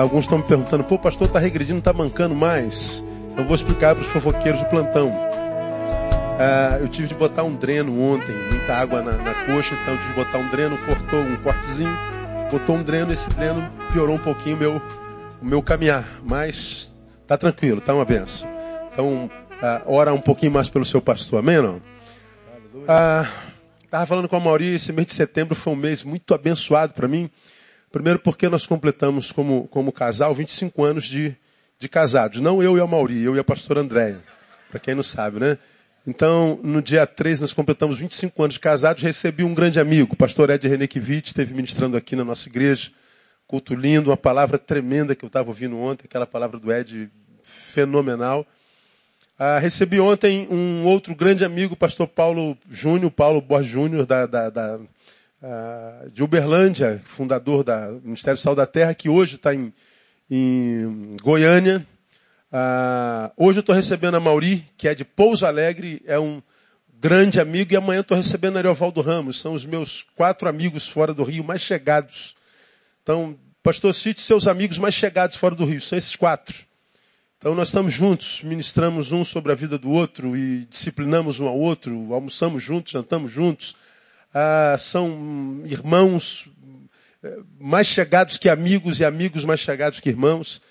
Alguns estão me perguntando, pô, pastor está regredindo, está mancando mais. Eu vou explicar para os fofoqueiros do plantão. Ah, eu tive de botar um dreno ontem, muita água na, na coxa, então eu tive de botar um dreno, cortou um cortezinho, botou um dreno, esse dreno piorou um pouquinho o meu, o meu caminhar, mas tá tranquilo, tá uma benção. Então, ah, ora um pouquinho mais pelo seu pastor, amém não? Ah, Estava falando com a Maurícia, esse mês de setembro foi um mês muito abençoado para mim. Primeiro porque nós completamos como, como casal 25 anos de, de casados. Não eu e a Mauri, eu e a pastora Andréia. Para quem não sabe, né? Então, no dia 3 nós completamos 25 anos de casados. Recebi um grande amigo, o pastor Ed Renekiewicz, esteve ministrando aqui na nossa igreja. Culto lindo, uma palavra tremenda que eu estava ouvindo ontem, aquela palavra do Ed fenomenal. Ah, recebi ontem um outro grande amigo, o pastor Paulo Júnior, Paulo Borges Júnior, da, da, da ah, de Uberlândia, fundador do Ministério Sal da Terra, que hoje está em, em, Goiânia. Ah, hoje eu estou recebendo a Mauri, que é de Pouso Alegre, é um grande amigo, e amanhã estou recebendo Ariovaldo Ramos, são os meus quatro amigos fora do Rio mais chegados. Então, pastor, cite seus amigos mais chegados fora do Rio, são esses quatro. Então nós estamos juntos, ministramos um sobre a vida do outro e disciplinamos um ao outro, almoçamos juntos, jantamos juntos. Ah, são irmãos eh, mais chegados que amigos e amigos mais chegados que irmãos.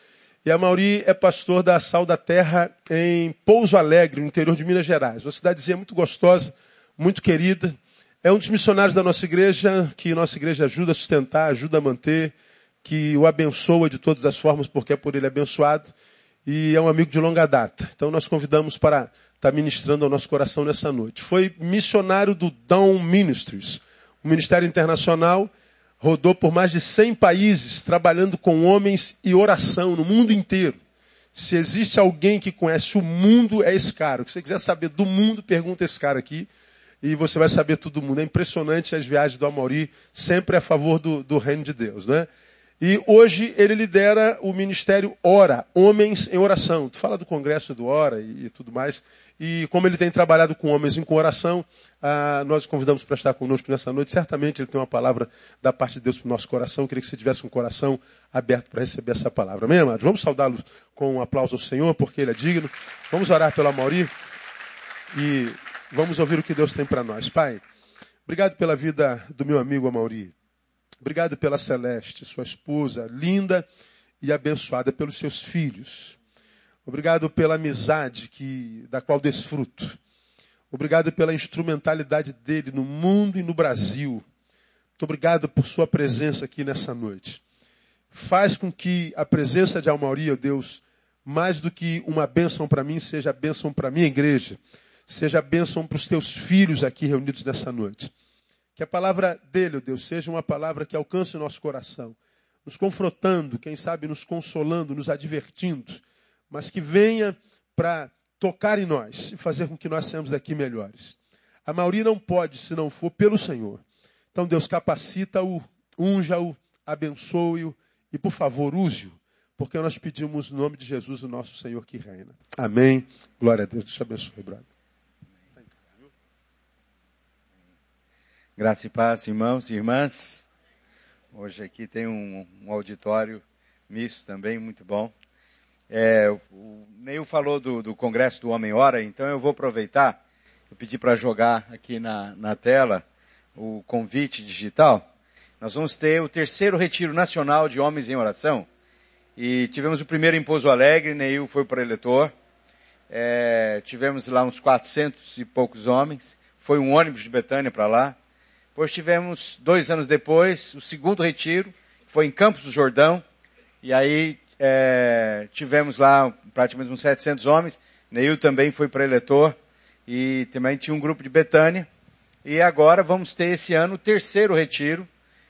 E a Mauri é pastor da Sal da Terra em Pouso Alegre, no interior de Minas Gerais. Uma cidadezinha muito gostosa, muito querida. É um dos missionários da nossa igreja, que nossa igreja ajuda a sustentar, ajuda a manter, que o abençoa de todas as formas, porque é por ele abençoado e é um amigo de longa data. Então nós convidamos para estar tá ministrando ao nosso coração nessa noite. Foi missionário do Down Ministries, um ministério internacional, rodou por mais de 100 países, trabalhando com homens e oração no mundo inteiro. Se existe alguém que conhece o mundo, é esse cara. Se você quiser saber do mundo, pergunta esse cara aqui. E você vai saber todo mundo. É impressionante as viagens do Amauri, sempre a favor do, do reino de Deus, né? E hoje ele lidera o ministério Ora, Homens em Oração. Tu fala do congresso do Ora e, e tudo mais. E como ele tem trabalhado com homens em oração, ah, nós o convidamos para estar conosco nessa noite. Certamente ele tem uma palavra da parte de Deus para o nosso coração. Eu queria que você tivesse um coração aberto para receber essa palavra. Amém, amados? Vamos saudá-lo com um aplauso ao Senhor, porque ele é digno. Vamos orar pelo Amauri e vamos ouvir o que Deus tem para nós. Pai, obrigado pela vida do meu amigo Amauri. Obrigado pela Celeste, sua esposa, linda e abençoada pelos seus filhos. Obrigado pela amizade que, da qual desfruto. Obrigado pela instrumentalidade dele no mundo e no Brasil. Muito obrigado por sua presença aqui nessa noite. Faz com que a presença de Almauri, ó Deus, mais do que uma bênção para mim, seja bênção para a minha igreja. Seja bênção para os teus filhos aqui reunidos nessa noite. Que a palavra dele, ó Deus, seja uma palavra que alcance o nosso coração, nos confrontando, quem sabe nos consolando, nos advertindo, mas que venha para tocar em nós e fazer com que nós sejamos daqui melhores. A maioria não pode se não for pelo Senhor. Então, Deus, capacita-o, unja-o, abençoe-o e, por favor, use-o, porque nós pedimos no nome de Jesus, o nosso Senhor que reina. Amém. Glória a Deus. Deus te abençoe, brother. Graça e paz, irmãos e irmãs. Hoje aqui tem um, um auditório misto também, muito bom. É, o Neil falou do, do, Congresso do Homem Hora, então eu vou aproveitar e pedir para jogar aqui na, na tela o convite digital. Nós vamos ter o terceiro retiro nacional de homens em oração. E tivemos o primeiro em Pouso Alegre, Neil foi para eleitor. É, tivemos lá uns 400 e poucos homens. Foi um ônibus de Betânia para lá. Depois tivemos, dois anos depois, o segundo retiro, que foi em Campos do Jordão, e aí é, tivemos lá praticamente uns 700 homens, Neil também foi para eleitor, e também tinha um grupo de Betânia, e agora vamos ter esse ano o terceiro retiro,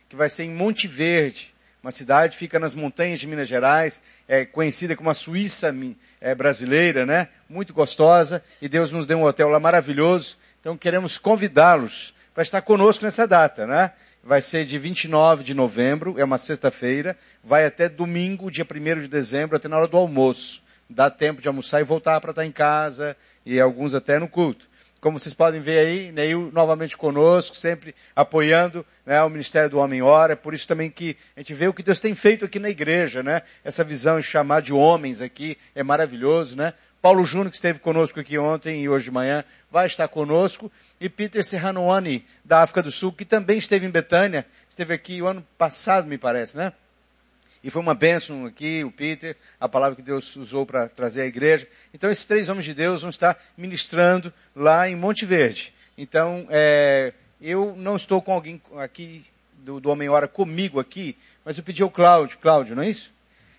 que vai ser em Monte Verde, uma cidade que fica nas montanhas de Minas Gerais, é conhecida como a Suíça é, brasileira, né? Muito gostosa, e Deus nos deu um hotel lá maravilhoso, então queremos convidá-los para estar conosco nessa data, né? Vai ser de 29 de novembro, é uma sexta-feira, vai até domingo, dia 1 de dezembro, até na hora do almoço. Dá tempo de almoçar e voltar para estar em casa, e alguns até no culto. como vocês podem ver aí, Neil novamente conosco, sempre apoiando né, o Ministério do Homem Ora. É por isso também que a gente vê o que Deus tem feito aqui na igreja, né? Essa visão de chamar de homens aqui é maravilhoso, né? Paulo Júnior, que esteve conosco aqui ontem e hoje de manhã, vai estar conosco. E Peter Serranoani, da África do Sul, que também esteve em Betânia, esteve aqui o ano passado, me parece, né? E foi uma bênção aqui, o Peter, a palavra que Deus usou para trazer à igreja. Então, esses três homens de Deus vão estar ministrando lá em Monte Verde. Então, é, eu não estou com alguém aqui do, do Homem Hora comigo aqui, mas eu pedi ao Cláudio, Cláudio, não é isso?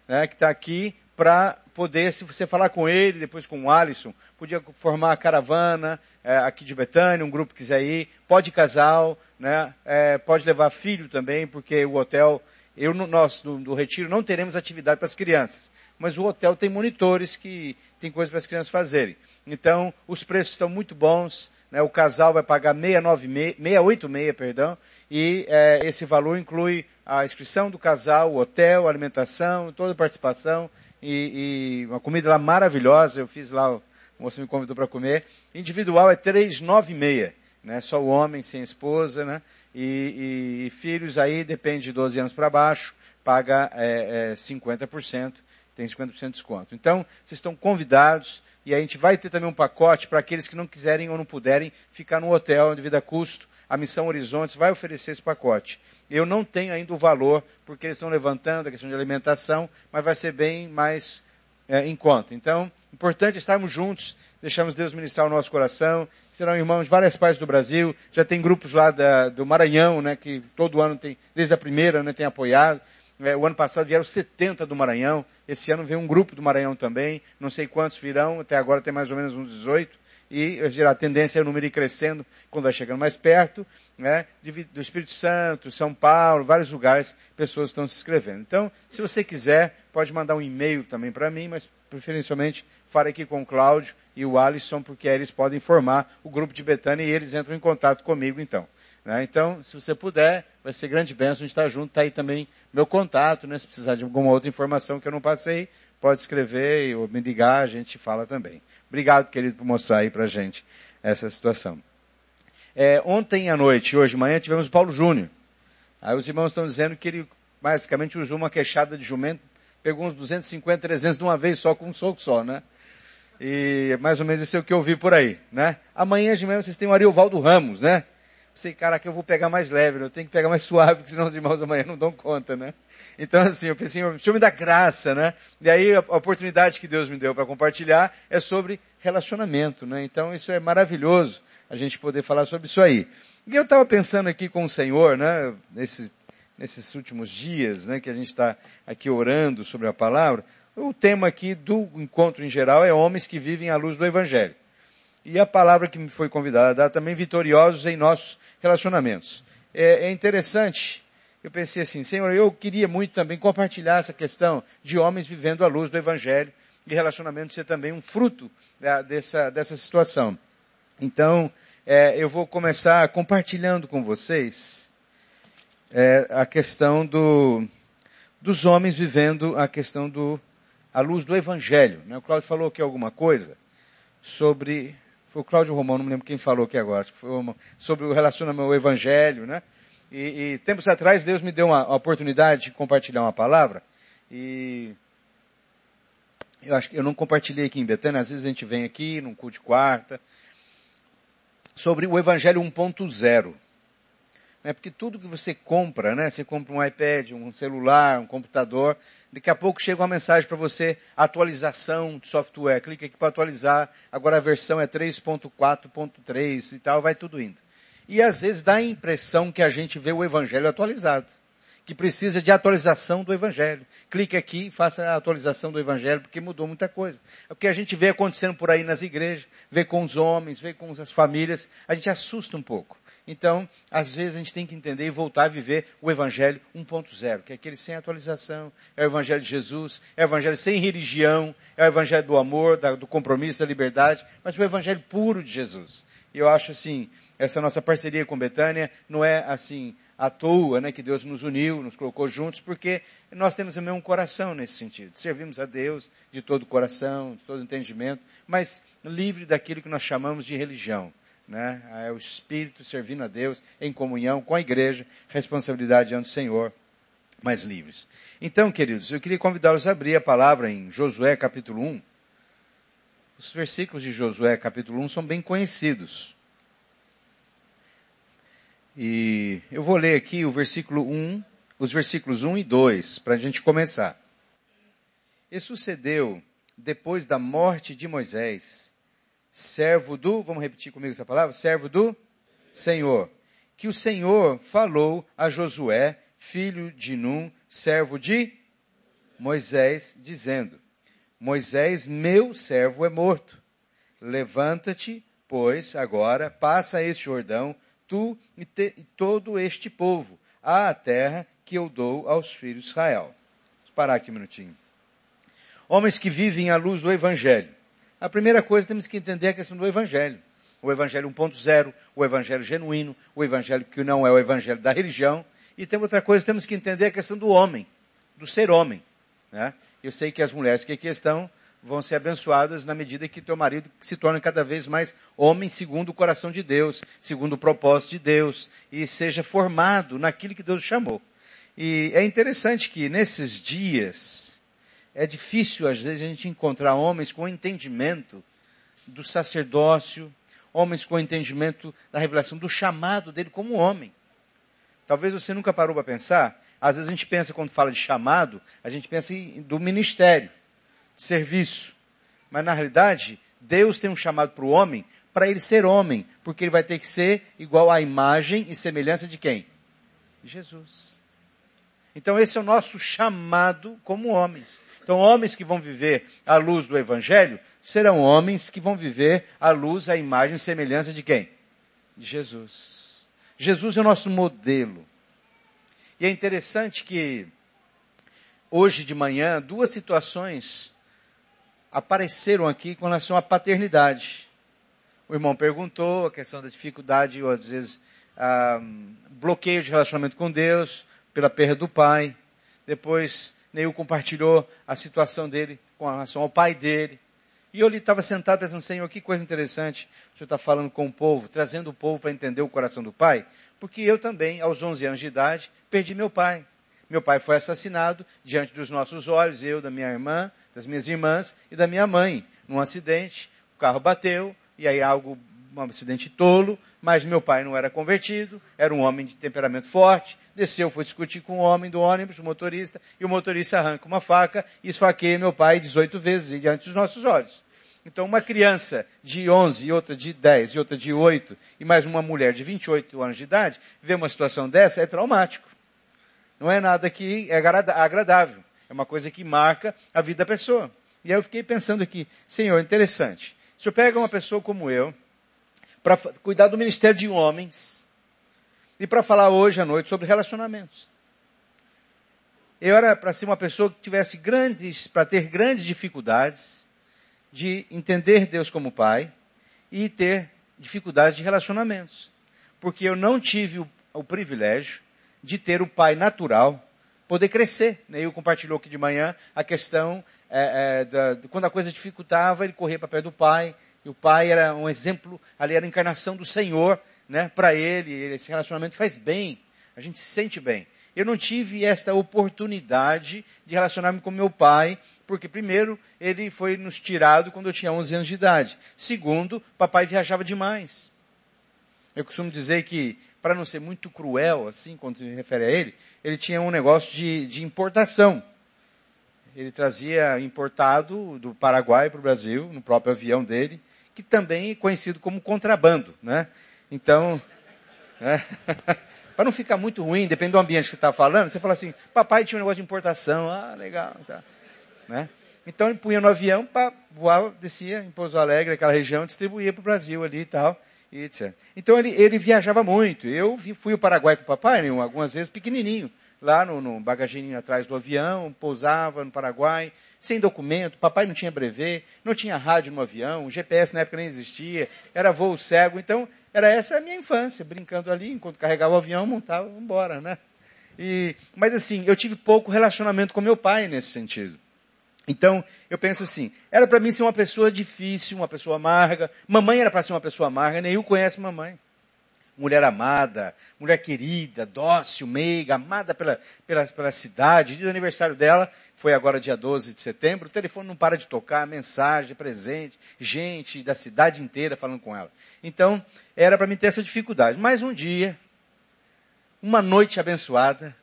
É, que está aqui para poder, se você falar com ele, depois com o Alisson, podia formar a caravana é, aqui de Betânia, um grupo quiser ir, pode casal, né? É, pode levar filho também, porque o hotel eu, nós, do, do Retiro, não teremos atividade para as crianças. Mas o hotel tem monitores que tem coisas para as crianças fazerem. Então, os preços estão muito bons. Né? O casal vai pagar 686, perdão, e é, esse valor inclui a inscrição do casal, o hotel, a alimentação, toda a participação e, e uma comida lá maravilhosa. Eu fiz lá, o moço me convidou para comer. Individual é 396, né? Só o homem sem esposa, né? E, e, filhos aí depende de 12 anos para baixo, paga é, é, 50%, tem 50% de desconto. Então, vocês estão convidados e a gente vai ter também um pacote para aqueles que não quiserem ou não puderem ficar no hotel devido a custo. A Missão Horizontes vai oferecer esse pacote. Eu não tenho ainda o valor, porque eles estão levantando a questão de alimentação, mas vai ser bem mais é, em conta. Então, importante estarmos juntos, deixamos Deus ministrar o nosso coração. Serão irmãos de várias partes do Brasil, já tem grupos lá da, do Maranhão, né, que todo ano tem, desde a primeira, né, tem apoiado. É, o ano passado vieram 70 do Maranhão, esse ano vem um grupo do Maranhão também, não sei quantos virão, até agora tem mais ou menos uns 18 e a tendência é o número ir crescendo quando vai chegando mais perto, né, do Espírito Santo, São Paulo, vários lugares, pessoas estão se inscrevendo. Então, se você quiser, pode mandar um e-mail também para mim, mas preferencialmente fale aqui com o Cláudio e o Alisson, porque aí eles podem informar o grupo de Betânia e eles entram em contato comigo então. Né? Então, se você puder, vai ser grande bênção, está junto, está aí também meu contato, né? se precisar de alguma outra informação que eu não passei, pode escrever ou me ligar, a gente fala também. Obrigado, querido, por mostrar aí pra gente essa situação. É, ontem à noite, hoje de manhã, tivemos o Paulo Júnior. Aí os irmãos estão dizendo que ele basicamente usou uma queixada de jumento, pegou uns 250, 300 de uma vez só, com um soco só, né? E mais ou menos isso é o que eu vi por aí, né? Amanhã de manhã vocês têm o Ariovaldo Ramos, né? Sei, caraca, eu vou pegar mais leve, né? eu tenho que pegar mais suave, porque senão os irmãos amanhã não dão conta, né? Então, assim, eu pensei, o Senhor me dá graça, né? E aí, a oportunidade que Deus me deu para compartilhar é sobre relacionamento, né? Então, isso é maravilhoso, a gente poder falar sobre isso aí. E eu estava pensando aqui com o Senhor, né? Nesses, nesses últimos dias, né? Que a gente está aqui orando sobre a palavra. O tema aqui do encontro em geral é homens que vivem à luz do Evangelho. E a palavra que me foi convidada a dar também vitoriosos em nossos relacionamentos. É, é interessante, eu pensei assim, Senhor, eu queria muito também compartilhar essa questão de homens vivendo à luz do Evangelho e relacionamento ser também um fruto é, dessa, dessa situação. Então, é, eu vou começar compartilhando com vocês é, a questão do, dos homens vivendo a questão do à luz do Evangelho. Né? O Cláudio falou aqui alguma coisa sobre foi o Cláudio Romão, não me lembro quem falou aqui agora, foi sobre o relacionamento ao Evangelho, né? E, e, tempos atrás Deus me deu uma, uma, oportunidade de compartilhar uma palavra e eu acho que eu não compartilhei aqui em Betânia, às vezes a gente vem aqui num culto de quarta sobre o Evangelho 1.0. Né? Porque tudo que você compra, né? Você compra um iPad, um celular, um computador, Daqui a pouco chega uma mensagem para você, atualização de software. Clica aqui para atualizar. Agora a versão é 3.4.3 e tal, vai tudo indo. E às vezes dá a impressão que a gente vê o evangelho atualizado. Que precisa de atualização do evangelho. Clique aqui e faça a atualização do evangelho, porque mudou muita coisa. É o que a gente vê acontecendo por aí nas igrejas, vê com os homens, vê com as famílias, a gente assusta um pouco. Então, às vezes a gente tem que entender e voltar a viver o Evangelho 1.0, que é aquele sem atualização, é o Evangelho de Jesus, é o Evangelho sem religião, é o Evangelho do amor, do compromisso, da liberdade, mas o Evangelho puro de Jesus. E eu acho assim, essa nossa parceria com Betânia não é assim à toa, né, que Deus nos uniu, nos colocou juntos, porque nós temos o mesmo coração nesse sentido. Servimos a Deus de todo o coração, de todo o entendimento, mas livre daquilo que nós chamamos de religião né? É o Espírito servindo a Deus em comunhão com a igreja, responsabilidade diante do Senhor, mais livres. Então, queridos, eu queria convidá-los a abrir a palavra em Josué capítulo 1. Os versículos de Josué capítulo 1 são bem conhecidos. E eu vou ler aqui o versículo 1, os versículos 1 e 2, para a gente começar. E sucedeu, depois da morte de Moisés, servo do, vamos repetir comigo essa palavra? Servo do Senhor. Que o Senhor falou a Josué, filho de Num, servo de Moisés, dizendo: Moisés, meu servo, é morto. Levanta-te, pois, agora, passa este Jordão, tu e, te, e todo este povo, à terra que eu dou aos filhos de Israel. Vamos parar aqui um minutinho. Homens que vivem à luz do Evangelho a primeira coisa temos que entender a questão do Evangelho. O Evangelho 1.0, o Evangelho genuíno, o Evangelho que não é o Evangelho da religião. E tem outra coisa, temos que entender a questão do homem, do ser homem. Né? Eu sei que as mulheres que aqui estão vão ser abençoadas na medida que teu marido se torne cada vez mais homem segundo o coração de Deus, segundo o propósito de Deus, e seja formado naquilo que Deus chamou. E é interessante que nesses dias, é difícil, às vezes, a gente encontrar homens com entendimento do sacerdócio, homens com entendimento da revelação do chamado dele como homem. Talvez você nunca parou para pensar. Às vezes a gente pensa, quando fala de chamado, a gente pensa do ministério, serviço. Mas na realidade, Deus tem um chamado para o homem para ele ser homem, porque ele vai ter que ser igual à imagem e semelhança de quem? Jesus. Então esse é o nosso chamado como homens. Então, homens que vão viver à luz do Evangelho serão homens que vão viver à luz, à imagem e semelhança de quem? De Jesus. Jesus é o nosso modelo. E é interessante que hoje de manhã duas situações apareceram aqui com relação à paternidade. O irmão perguntou a questão da dificuldade, ou às vezes ah, bloqueio de relacionamento com Deus pela perda do pai. Depois Neil compartilhou a situação dele com relação ao pai dele. E eu ali estava sentado pensando, Senhor, que coisa interessante. O Senhor está falando com o povo, trazendo o povo para entender o coração do pai. Porque eu também, aos 11 anos de idade, perdi meu pai. Meu pai foi assassinado diante dos nossos olhos, eu, da minha irmã, das minhas irmãs e da minha mãe, num acidente. O carro bateu, e aí algo um acidente tolo, mas meu pai não era convertido, era um homem de temperamento forte, desceu, foi discutir com o homem do ônibus, o motorista, e o motorista arranca uma faca e esfaqueia meu pai 18 vezes diante dos nossos olhos. Então, uma criança de 11, e outra de 10, e outra de 8, e mais uma mulher de 28 anos de idade, ver uma situação dessa é traumático. Não é nada que é agradável. É uma coisa que marca a vida da pessoa. E aí eu fiquei pensando aqui, Senhor, interessante. Se eu pego uma pessoa como eu, para cuidar do ministério de homens e para falar hoje à noite sobre relacionamentos. Eu era para ser uma pessoa que tivesse grandes, para ter grandes dificuldades de entender Deus como Pai e ter dificuldades de relacionamentos. Porque eu não tive o, o privilégio de ter o pai natural poder crescer. Neil compartilhou aqui de manhã a questão é, é, da, de quando a coisa dificultava, ele corria para perto do pai, e o pai era um exemplo, ali era a encarnação do Senhor, né, para ele. Esse relacionamento faz bem, a gente se sente bem. Eu não tive esta oportunidade de relacionar-me com meu pai, porque primeiro, ele foi nos tirado quando eu tinha 11 anos de idade. Segundo, papai viajava demais. Eu costumo dizer que, para não ser muito cruel, assim, quando se refere a ele, ele tinha um negócio de, de importação ele trazia importado do Paraguai para o Brasil, no próprio avião dele, que também é conhecido como contrabando, né? Então, né? para não ficar muito ruim, depende do ambiente que você está falando, você fala assim, papai tinha um negócio de importação, ah, legal, tá. Né? Então ele punha no avião, para voava, descia em Pouso Alegre, aquela região, distribuía para o Brasil ali e tal, etc. Então ele, ele viajava muito. Eu fui ao Paraguai com o papai, né, algumas vezes pequenininho, lá no, no bagageiro atrás do avião, pousava no Paraguai, sem documento, papai não tinha brevet, não tinha rádio no avião, o GPS na época nem existia, era voo cego, então era essa a minha infância, brincando ali, enquanto carregava o avião, montava, embora, né? E, mas assim, eu tive pouco relacionamento com meu pai nesse sentido. Então, eu penso assim, era para mim ser uma pessoa difícil, uma pessoa amarga. Mamãe era para ser uma pessoa amarga, nem eu conheço mamãe. Mulher amada, mulher querida, dócil, meiga, amada pela, pela, pela cidade. Dia do aniversário dela foi agora dia 12 de setembro. O telefone não para de tocar, mensagem, presente, gente da cidade inteira falando com ela. Então, era para mim ter essa dificuldade. Mas um dia, uma noite abençoada,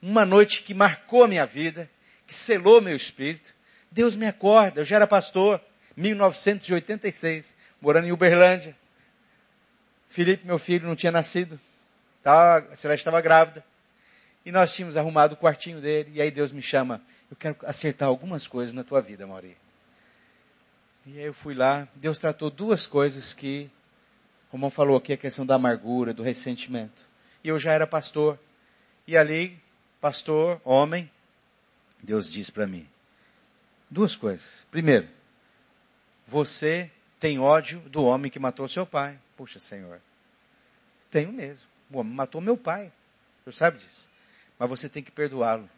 uma noite que marcou a minha vida, que selou meu espírito. Deus me acorda, eu já era pastor, 1986, morando em Uberlândia. Felipe, meu filho, não tinha nascido. Tava, a Celeste estava grávida. E nós tínhamos arrumado o quartinho dele. E aí Deus me chama, eu quero acertar algumas coisas na tua vida, Mauri. E aí eu fui lá, Deus tratou duas coisas que, o Romão falou aqui, a questão da amargura, do ressentimento. E eu já era pastor. E ali, pastor, homem, Deus diz para mim duas coisas. Primeiro, você tem ódio do homem que matou seu pai. Puxa, Senhor. Tenho mesmo. O homem matou meu pai. Você sabe disso. Mas você tem que perdoá-lo.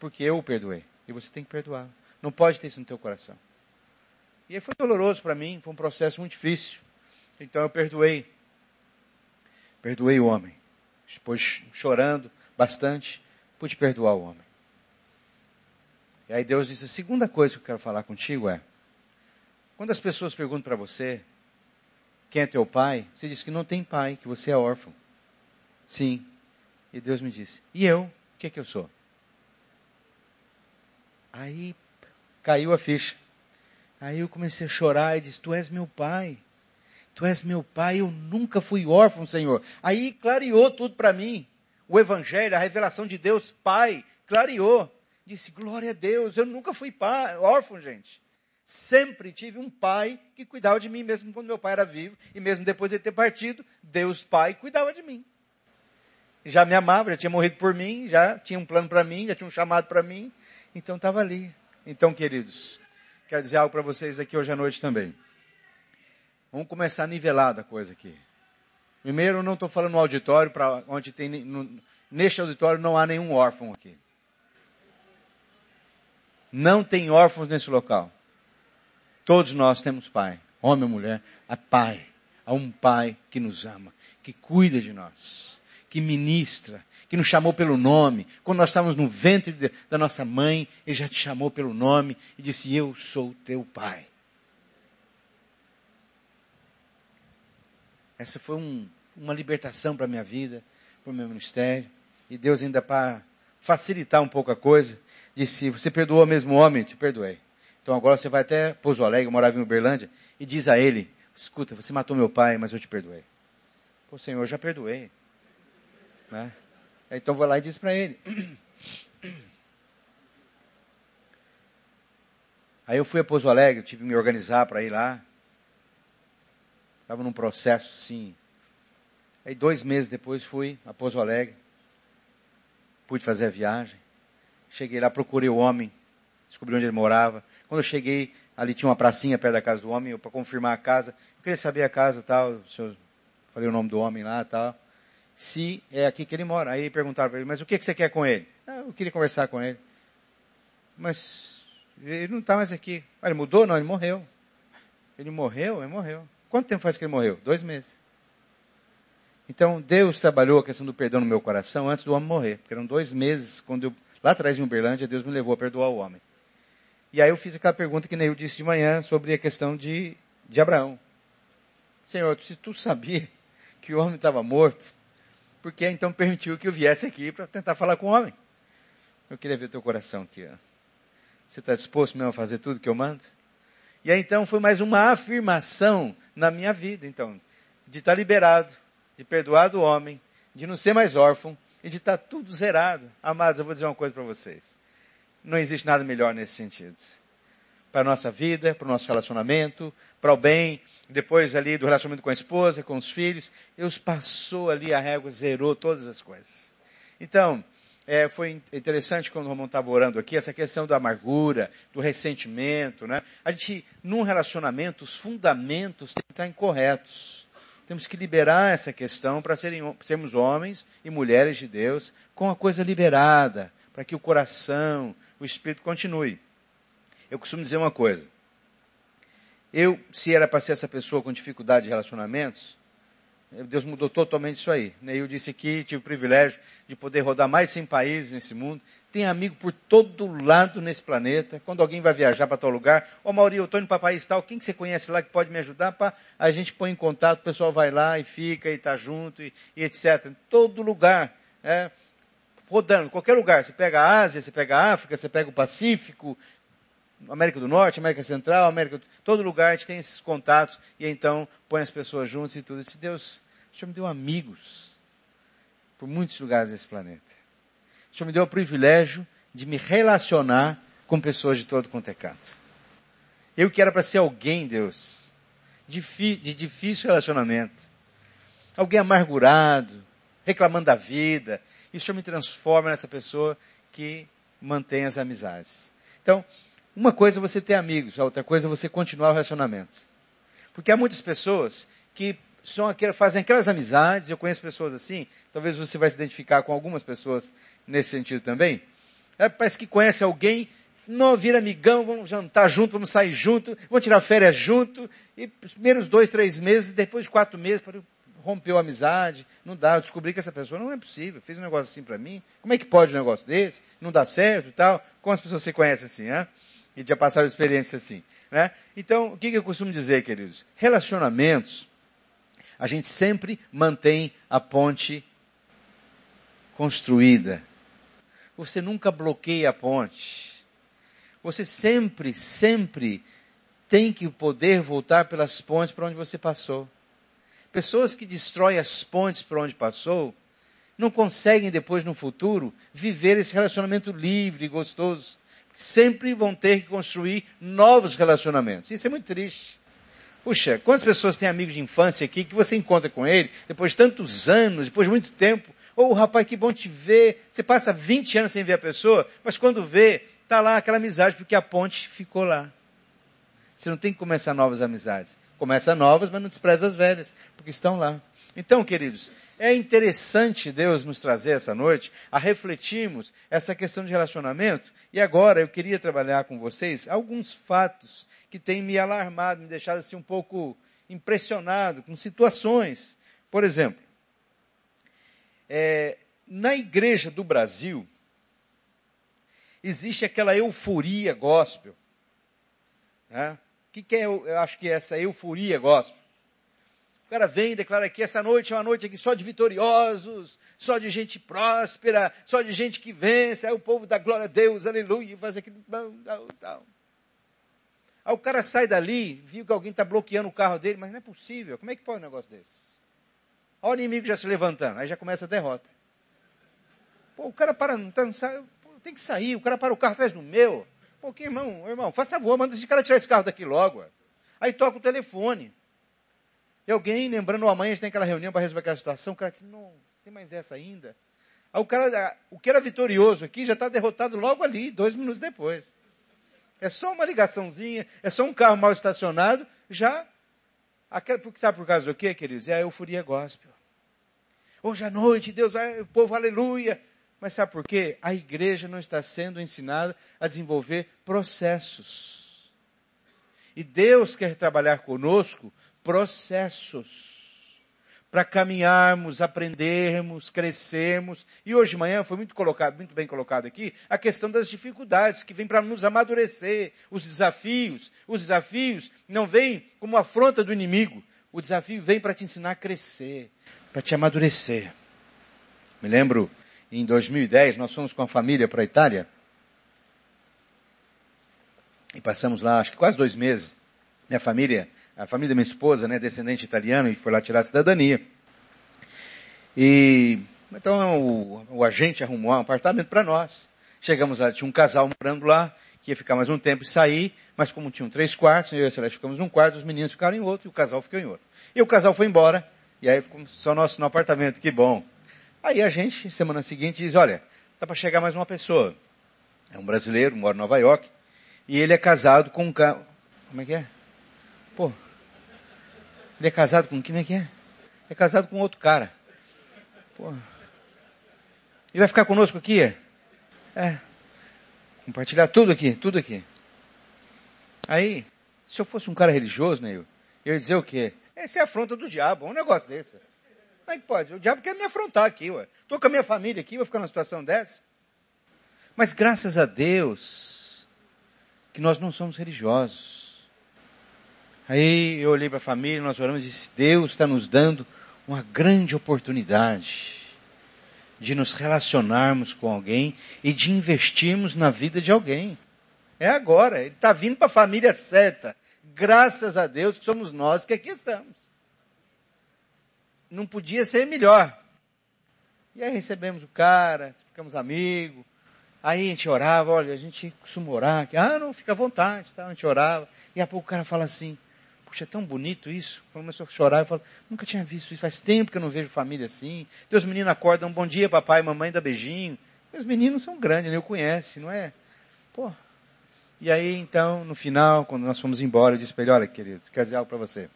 Porque eu o perdoei. E você tem que perdoá-lo. Não pode ter isso no teu coração. E aí foi doloroso para mim. Foi um processo muito difícil. Então eu perdoei. Perdoei o homem. Depois chorando bastante, pude perdoar o homem. E aí Deus disse: a segunda coisa que eu quero falar contigo é: quando as pessoas perguntam para você quem é teu pai, você diz que não tem pai, que você é órfão. Sim. E Deus me disse: e eu? O que é que eu sou? Aí caiu a ficha. Aí eu comecei a chorar e disse: Tu és meu pai. Tu és meu pai, eu nunca fui órfão, Senhor. Aí clareou tudo para mim. O Evangelho, a revelação de Deus, Pai, clareou disse: Glória a Deus, eu nunca fui pai, órfão, gente. Sempre tive um pai que cuidava de mim, mesmo quando meu pai era vivo, e mesmo depois de ter partido, Deus Pai cuidava de mim. Já me amava, já tinha morrido por mim, já tinha um plano para mim, já tinha um chamado para mim, então estava ali. Então, queridos, quero dizer algo para vocês aqui hoje à noite também. Vamos começar a coisa aqui. Primeiro, eu não estou falando no auditório, para onde tem. No, neste auditório não há nenhum órfão aqui. Não tem órfãos nesse local. Todos nós temos pai, homem ou mulher, há pai. Há um pai que nos ama, que cuida de nós, que ministra, que nos chamou pelo nome. Quando nós estávamos no ventre de, da nossa mãe, ele já te chamou pelo nome e disse: Eu sou teu pai. Essa foi um, uma libertação para a minha vida, para o meu ministério. E Deus ainda para facilitar um pouco a coisa, disse, você perdoou mesmo o homem? Te perdoei. Então agora você vai até Pouso Alegre, morava em Uberlândia, e diz a ele, escuta, você matou meu pai, mas eu te perdoei. Pô, Senhor, eu já perdoei. Né? Então vou lá e diz para ele. Aí eu fui a Pouso Alegre, tive que me organizar para ir lá. Estava num processo, sim. Aí dois meses depois fui a Pouso Alegre pude fazer a viagem. Cheguei lá, procurei o homem, descobri onde ele morava. Quando eu cheguei, ali tinha uma pracinha perto da casa do homem, para confirmar a casa. Eu queria saber a casa tal, senhor, falei o nome do homem lá tal. Se é aqui que ele mora. Aí perguntaram para ele, mas o que, que você quer com ele? Ah, eu queria conversar com ele. Mas ele não está mais aqui. Ah, ele mudou? Não, ele morreu. Ele morreu? Ele morreu. Quanto tempo faz que ele morreu? Dois meses. Então, Deus trabalhou a questão do perdão no meu coração antes do homem morrer. Porque eram dois meses, quando eu, lá atrás em Uberlândia, Deus me levou a perdoar o homem. E aí eu fiz aquela pergunta que Neil disse de manhã sobre a questão de, de Abraão. Senhor, se tu sabia que o homem estava morto, por que então permitiu que eu viesse aqui para tentar falar com o homem? Eu queria ver teu coração aqui. Ó. Você está disposto mesmo a fazer tudo que eu mando? E aí então foi mais uma afirmação na minha vida, então, de estar liberado, de perdoar do homem, de não ser mais órfão de estar tudo zerado. Amados, eu vou dizer uma coisa para vocês. Não existe nada melhor nesse sentido. Para a nossa vida, para o nosso relacionamento, para o bem, depois ali do relacionamento com a esposa, com os filhos. Deus passou ali a régua, zerou todas as coisas. Então, é, foi interessante quando o Romão estava orando aqui, essa questão da amargura, do ressentimento, né? A gente, num relacionamento, os fundamentos têm que estar incorretos. Temos que liberar essa questão para sermos homens e mulheres de Deus com a coisa liberada, para que o coração, o espírito continue. Eu costumo dizer uma coisa. Eu, se era para ser essa pessoa com dificuldade de relacionamentos, Deus mudou totalmente isso aí. Eu disse aqui, tive o privilégio de poder rodar mais de 100 países nesse mundo. Tem amigo por todo lado nesse planeta. Quando alguém vai viajar para tal lugar, ô Maurício, eu estou indo para país tal, quem que você conhece lá que pode me ajudar? Pá, a gente põe em contato, o pessoal vai lá e fica e está junto e, e, etc. Em todo lugar. É, rodando, qualquer lugar. Você pega a Ásia, você pega a África, você pega o Pacífico, América do Norte, América Central, América, todo lugar a gente tem esses contatos e então põe as pessoas juntas e tudo. Se Deus, o Senhor me deu amigos por muitos lugares desse planeta. O Senhor me deu o privilégio de me relacionar com pessoas de todo quanto é canto. Eu que era para ser alguém, Deus, de, de difícil relacionamento. Alguém amargurado, reclamando da vida. E o Senhor me transforma nessa pessoa que mantém as amizades. Então, uma coisa é você ter amigos, a outra coisa é você continuar o relacionamento. Porque há muitas pessoas que são aquelas, fazem aquelas amizades, eu conheço pessoas assim, talvez você vai se identificar com algumas pessoas nesse sentido também. É, parece que conhece alguém, não vira amigão, vamos jantar junto, vamos sair junto, vamos tirar férias junto, e os primeiros dois, três meses, depois de quatro meses, rompeu a amizade, não dá, eu descobri que essa pessoa não é possível, fez um negócio assim para mim, como é que pode um negócio desse, não dá certo e tal, como as pessoas se conhecem assim, né? E já passaram experiência assim. Né? Então, o que, que eu costumo dizer, queridos? Relacionamentos, a gente sempre mantém a ponte construída. Você nunca bloqueia a ponte. Você sempre, sempre tem que poder voltar pelas pontes para onde você passou. Pessoas que destroem as pontes por onde passou, não conseguem depois no futuro viver esse relacionamento livre e gostoso sempre vão ter que construir novos relacionamentos. Isso é muito triste. Puxa, quantas pessoas têm amigos de infância aqui que você encontra com ele depois de tantos anos, depois de muito tempo? Ou, oh, rapaz, que bom te ver. Você passa 20 anos sem ver a pessoa, mas quando vê, está lá aquela amizade, porque a ponte ficou lá. Você não tem que começar novas amizades. Começa novas, mas não despreza as velhas, porque estão lá. Então, queridos, é interessante Deus nos trazer essa noite a refletirmos essa questão de relacionamento. E agora eu queria trabalhar com vocês alguns fatos que têm me alarmado, me deixado assim um pouco impressionado com situações. Por exemplo, é, na igreja do Brasil, existe aquela euforia gospel. Né? O que, que é, eu acho que é essa euforia gospel? O cara vem e declara que essa noite é uma noite aqui só de vitoriosos, só de gente próspera, só de gente que vence. Aí o povo dá glória a Deus, aleluia, faz aquilo, tal, tal. Aí o cara sai dali, viu que alguém está bloqueando o carro dele, mas não é possível. Como é que pode um negócio desse? Olha o inimigo já se levantando, aí já começa a derrota. Pô, o cara para, não, tá, sai, tem que sair, o cara para o carro atrás do meu. Pô, que irmão, irmão, faz favor, manda esse cara tirar esse carro daqui logo. Aí toca o telefone. E alguém, lembrando, amanhã a gente tem aquela reunião para resolver aquela situação, o cara disse, não, tem mais essa ainda. Aí o cara, o que era vitorioso aqui já está derrotado logo ali, dois minutos depois. É só uma ligaçãozinha, é só um carro mal estacionado, já. Aquela, sabe por causa do quê, queridos? É a euforia gospel. Hoje à noite, Deus vai, o povo, aleluia. Mas sabe por quê? A igreja não está sendo ensinada a desenvolver processos. E Deus quer trabalhar conosco processos para caminharmos, aprendermos, crescermos. E hoje de manhã foi muito colocado, muito bem colocado aqui, a questão das dificuldades que vem para nos amadurecer, os desafios. Os desafios não vêm como afronta do inimigo. O desafio vem para te ensinar a crescer, para te amadurecer. Me lembro, em 2010, nós fomos com a família para a Itália. E passamos lá, acho que quase dois meses. Minha família a família da minha esposa, né, descendente italiano, e foi lá tirar a cidadania. E então o, o agente arrumou um apartamento para nós. Chegamos lá, tinha um casal morando lá, que ia ficar mais um tempo e sair, mas como tinham três quartos, eu e a Celeste ficamos num quarto, os meninos ficaram em outro e o casal ficou em outro. E o casal foi embora, e aí ficou só nós no apartamento, que bom. Aí a gente, semana seguinte, diz, olha, dá para chegar mais uma pessoa. É um brasileiro, mora em Nova York, e ele é casado com um cara. Como é que é? Pô, ele é casado com quem é que é? É casado com outro cara. Pô. Ele vai ficar conosco aqui? É. Compartilhar tudo aqui, tudo aqui. Aí, se eu fosse um cara religioso, né, eu, eu ia dizer o quê? Essa é afronta do diabo, um negócio desse. Como é que pode? O diabo quer me afrontar aqui, ué. Tô com a minha família aqui, vou ficar numa situação dessa. Mas graças a Deus que nós não somos religiosos. Aí eu olhei para a família, nós oramos e disse, Deus está nos dando uma grande oportunidade de nos relacionarmos com alguém e de investirmos na vida de alguém. É agora, ele está vindo para a família certa. Graças a Deus que somos nós que aqui estamos. Não podia ser melhor. E aí recebemos o cara, ficamos amigos, Aí a gente orava, olha, a gente costuma orar, aqui. ah, não, fica à vontade, tá? a gente orava. E a pouco o cara fala assim, puxa, é tão bonito isso. Começou a chorar, eu falo, nunca tinha visto isso, faz tempo que eu não vejo família assim. Teus meninos acordam, bom dia papai, mamãe, dá beijinho. Meus meninos são grandes, nem eu conhece, não é? Pô. E aí, então, no final, quando nós fomos embora, eu disse para ele, olha, querido, quer dizer algo para você.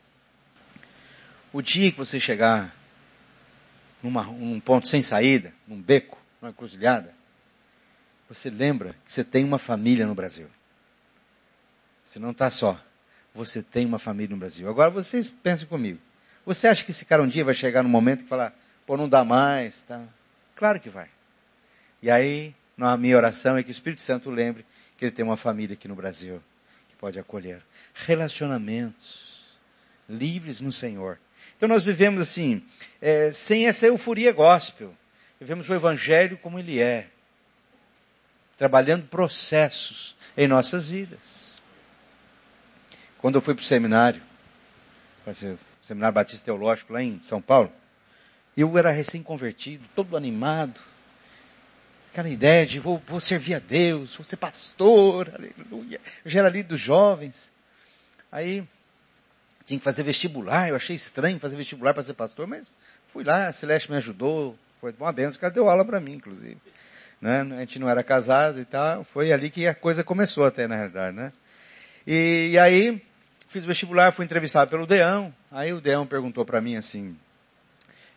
O dia que você chegar numa, num ponto sem saída, num beco, numa cruzilhada, você lembra que você tem uma família no Brasil. Você não está só. Você tem uma família no Brasil. Agora vocês pensem comigo. Você acha que esse cara um dia vai chegar no momento que falar, pô, não dá mais, tá? Claro que vai. E aí, a minha oração é que o Espírito Santo lembre que ele tem uma família aqui no Brasil que pode acolher. Relacionamentos livres no Senhor. Então nós vivemos assim, é, sem essa euforia gospel. Vivemos o Evangelho como ele é trabalhando processos em nossas vidas. Quando eu fui para o seminário, fazer o seminário Batista Teológico lá em São Paulo, eu era recém-convertido, todo animado, aquela ideia de vou, vou, servir a Deus, vou ser pastor, aleluia. Eu já era líder dos jovens. Aí tinha que fazer vestibular, eu achei estranho fazer vestibular para ser pastor, mas fui lá, a Celeste me ajudou, foi uma benção, o cara deu aula para mim, inclusive né? A gente não era casado e tal. Foi ali que a coisa começou até, na realidade, né? E, e aí, fiz vestibular, fui entrevistado pelo Deão. Aí o Deão perguntou para mim assim,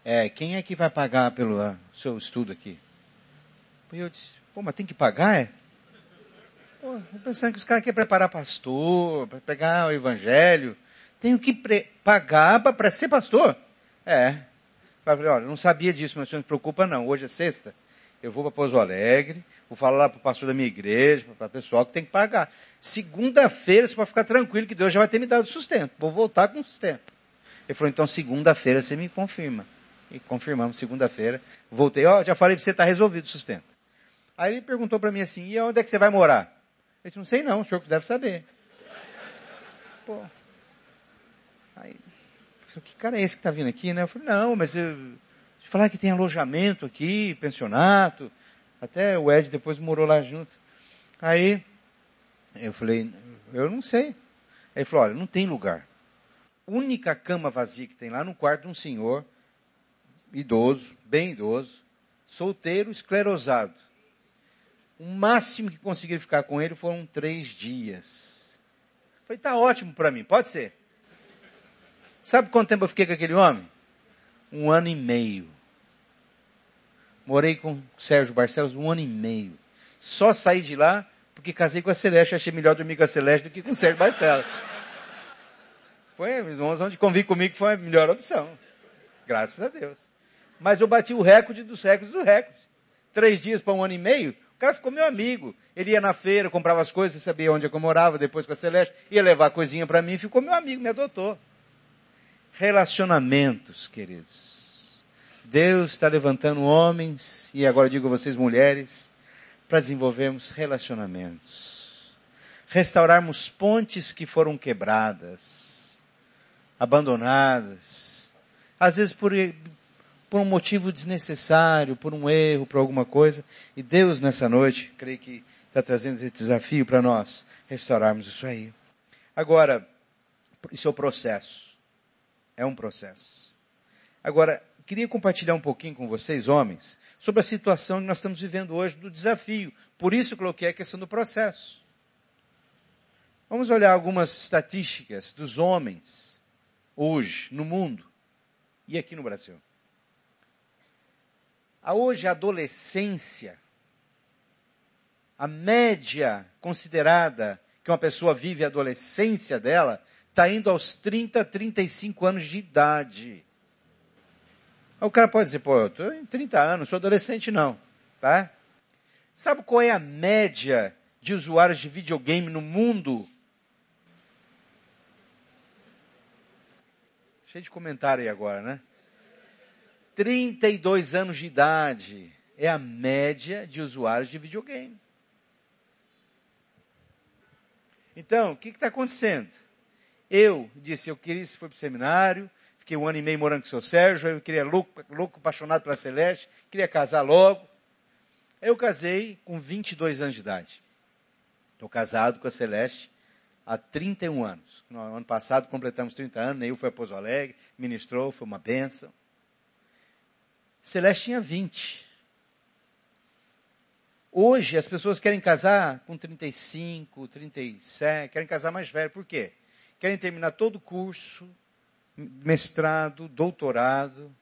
é, quem é que vai pagar pelo uh, seu estudo aqui? E eu disse, pô, mas tem que pagar, é? Pô, eu pensando que os caras querem preparar pastor, para pegar o evangelho. Tenho que pagar para ser pastor? É. Eu falei, olha, não sabia disso, mas não se preocupa não. Hoje é sexta eu vou para Pouso Alegre, vou falar lá para o pastor da minha igreja, para o pessoal que tem que pagar. Segunda-feira você pode ficar tranquilo que Deus já vai ter me dado sustento. Vou voltar com sustento. Ele falou, então segunda-feira você me confirma. E confirmamos, segunda-feira. Voltei, ó, oh, já falei para você, está resolvido o sustento. Aí ele perguntou para mim assim, e onde é que você vai morar? Eu disse, não sei não, o senhor deve saber. Pô. Aí, que cara é esse que está vindo aqui, né? Eu falei, não, mas eu, de falar que tem alojamento aqui, pensionato. Até o Ed depois morou lá junto. Aí, eu falei, eu não sei. Aí ele falou, olha, não tem lugar. Única cama vazia que tem lá no quarto de um senhor, idoso, bem idoso, solteiro, esclerosado. O máximo que consegui ficar com ele foram três dias. Eu falei, tá ótimo para mim, pode ser. Sabe quanto tempo eu fiquei com aquele homem? Um ano e meio. Morei com Sérgio Barcelos um ano e meio. Só saí de lá porque casei com a Celeste. Achei melhor dormir com a Celeste do que com o Sérgio Barcelos. Foi, os irmãos onde convive comigo foi a melhor opção. Graças a Deus. Mas eu bati o recorde dos recordes dos recordes. Três dias para um ano e meio, o cara ficou meu amigo. Ele ia na feira, comprava as coisas, sabia onde eu morava, depois com a Celeste, ia levar coisinha para mim, ficou meu amigo, me adotou. Relacionamentos, queridos. Deus está levantando homens, e agora digo a vocês mulheres, para desenvolvermos relacionamentos. Restaurarmos pontes que foram quebradas, abandonadas, às vezes por, por um motivo desnecessário, por um erro, por alguma coisa. E Deus nessa noite, creio que está trazendo esse desafio para nós, restaurarmos isso aí. Agora, isso é o processo. É um processo. Agora, queria compartilhar um pouquinho com vocês, homens, sobre a situação que nós estamos vivendo hoje do desafio. Por isso coloquei a questão do processo. Vamos olhar algumas estatísticas dos homens hoje no mundo e aqui no Brasil. A hoje a adolescência, a média considerada que uma pessoa vive a adolescência dela, está indo aos 30, 35 anos de idade. O cara pode dizer, pô, eu estou em 30 anos, sou adolescente não, tá? Sabe qual é a média de usuários de videogame no mundo? Cheio de comentário aí agora, né? 32 anos de idade é a média de usuários de videogame. Então, o que está acontecendo? Eu disse, eu queria, se for para o seminário, fiquei um ano e meio morando com o seu Sérgio, eu queria louco, louco, apaixonado pela Celeste, queria casar logo. Eu casei com 22 anos de idade. Estou casado com a Celeste há 31 anos. No ano passado completamos 30 anos, Neil foi a Pouso Alegre, ministrou, foi uma benção. Celeste tinha 20. Hoje as pessoas querem casar com 35, 37, querem casar mais velho. Por quê? Querem terminar todo o curso, mestrado, doutorado.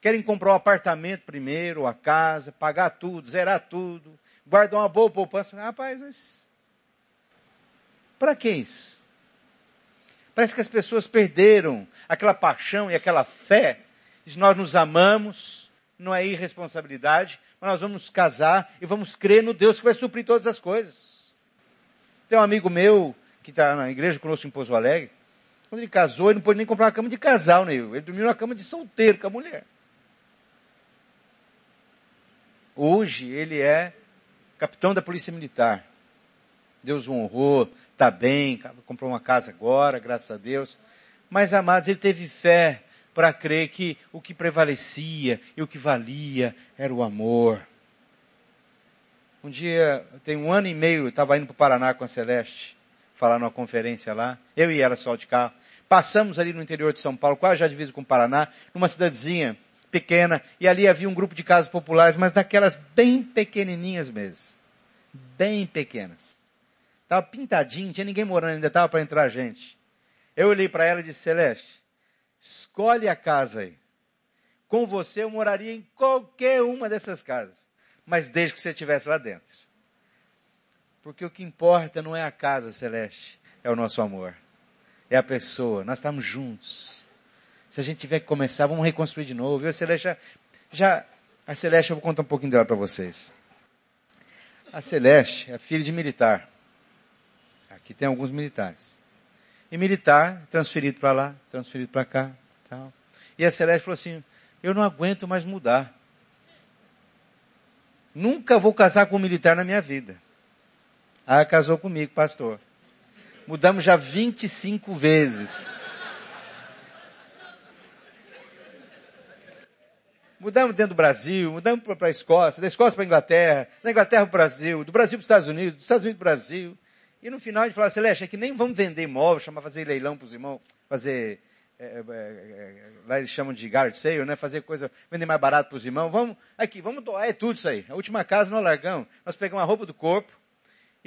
Querem comprar o um apartamento primeiro, a casa, pagar tudo, zerar tudo, guardar uma boa poupança. Rapaz, mas para que isso? Parece que as pessoas perderam aquela paixão e aquela fé. De nós nos amamos, não é irresponsabilidade, mas nós vamos casar e vamos crer no Deus que vai suprir todas as coisas. Tem um amigo meu que está na igreja conosco em Pouso Alegre. Quando ele casou, ele não pôde nem comprar uma cama de casal, né? Ele dormiu na cama de solteiro com a mulher. Hoje ele é capitão da polícia militar. Deus o honrou, está bem, comprou uma casa agora, graças a Deus. Mas, amados, ele teve fé para crer que o que prevalecia e o que valia era o amor. Um dia, tem um ano e meio, eu estava indo para o Paraná com a Celeste, falar numa conferência lá, eu e ela só de carro. Passamos ali no interior de São Paulo, quase já divisa com o Paraná, numa cidadezinha pequena, e ali havia um grupo de casas populares, mas daquelas bem pequenininhas mesmo. Bem pequenas. Estava pintadinho, tinha ninguém morando, ainda estava para entrar gente. Eu olhei para ela e disse, Celeste, escolhe a casa aí. Com você eu moraria em qualquer uma dessas casas, mas desde que você estivesse lá dentro. Porque o que importa não é a casa, Celeste, é o nosso amor. É a pessoa, nós estamos juntos. Se a gente tiver que começar, vamos reconstruir de novo. E a Celeste já, a Celeste, eu vou contar um pouquinho dela para vocês. A Celeste é filha de militar. Aqui tem alguns militares. E militar, transferido para lá, transferido para cá. Tal. E a Celeste falou assim, eu não aguento mais mudar. Nunca vou casar com um militar na minha vida. Ah, casou comigo, pastor. Mudamos já 25 vezes. Mudamos dentro do Brasil, mudamos para a Escócia, da Escócia para a Inglaterra, da Inglaterra para o Brasil, do Brasil para os Estados Unidos, dos Estados Unidos para o Brasil. E no final a gente fala, Celeste, é que nem vamos vender imóvel, chamar fazer leilão para os irmãos, fazer, é, é, é, lá eles chamam de garage sale, né? Fazer coisa, vender mais barato para os irmãos. Vamos, aqui, vamos doar, é tudo isso aí. A última casa nós largamos, nós pegamos a roupa do corpo,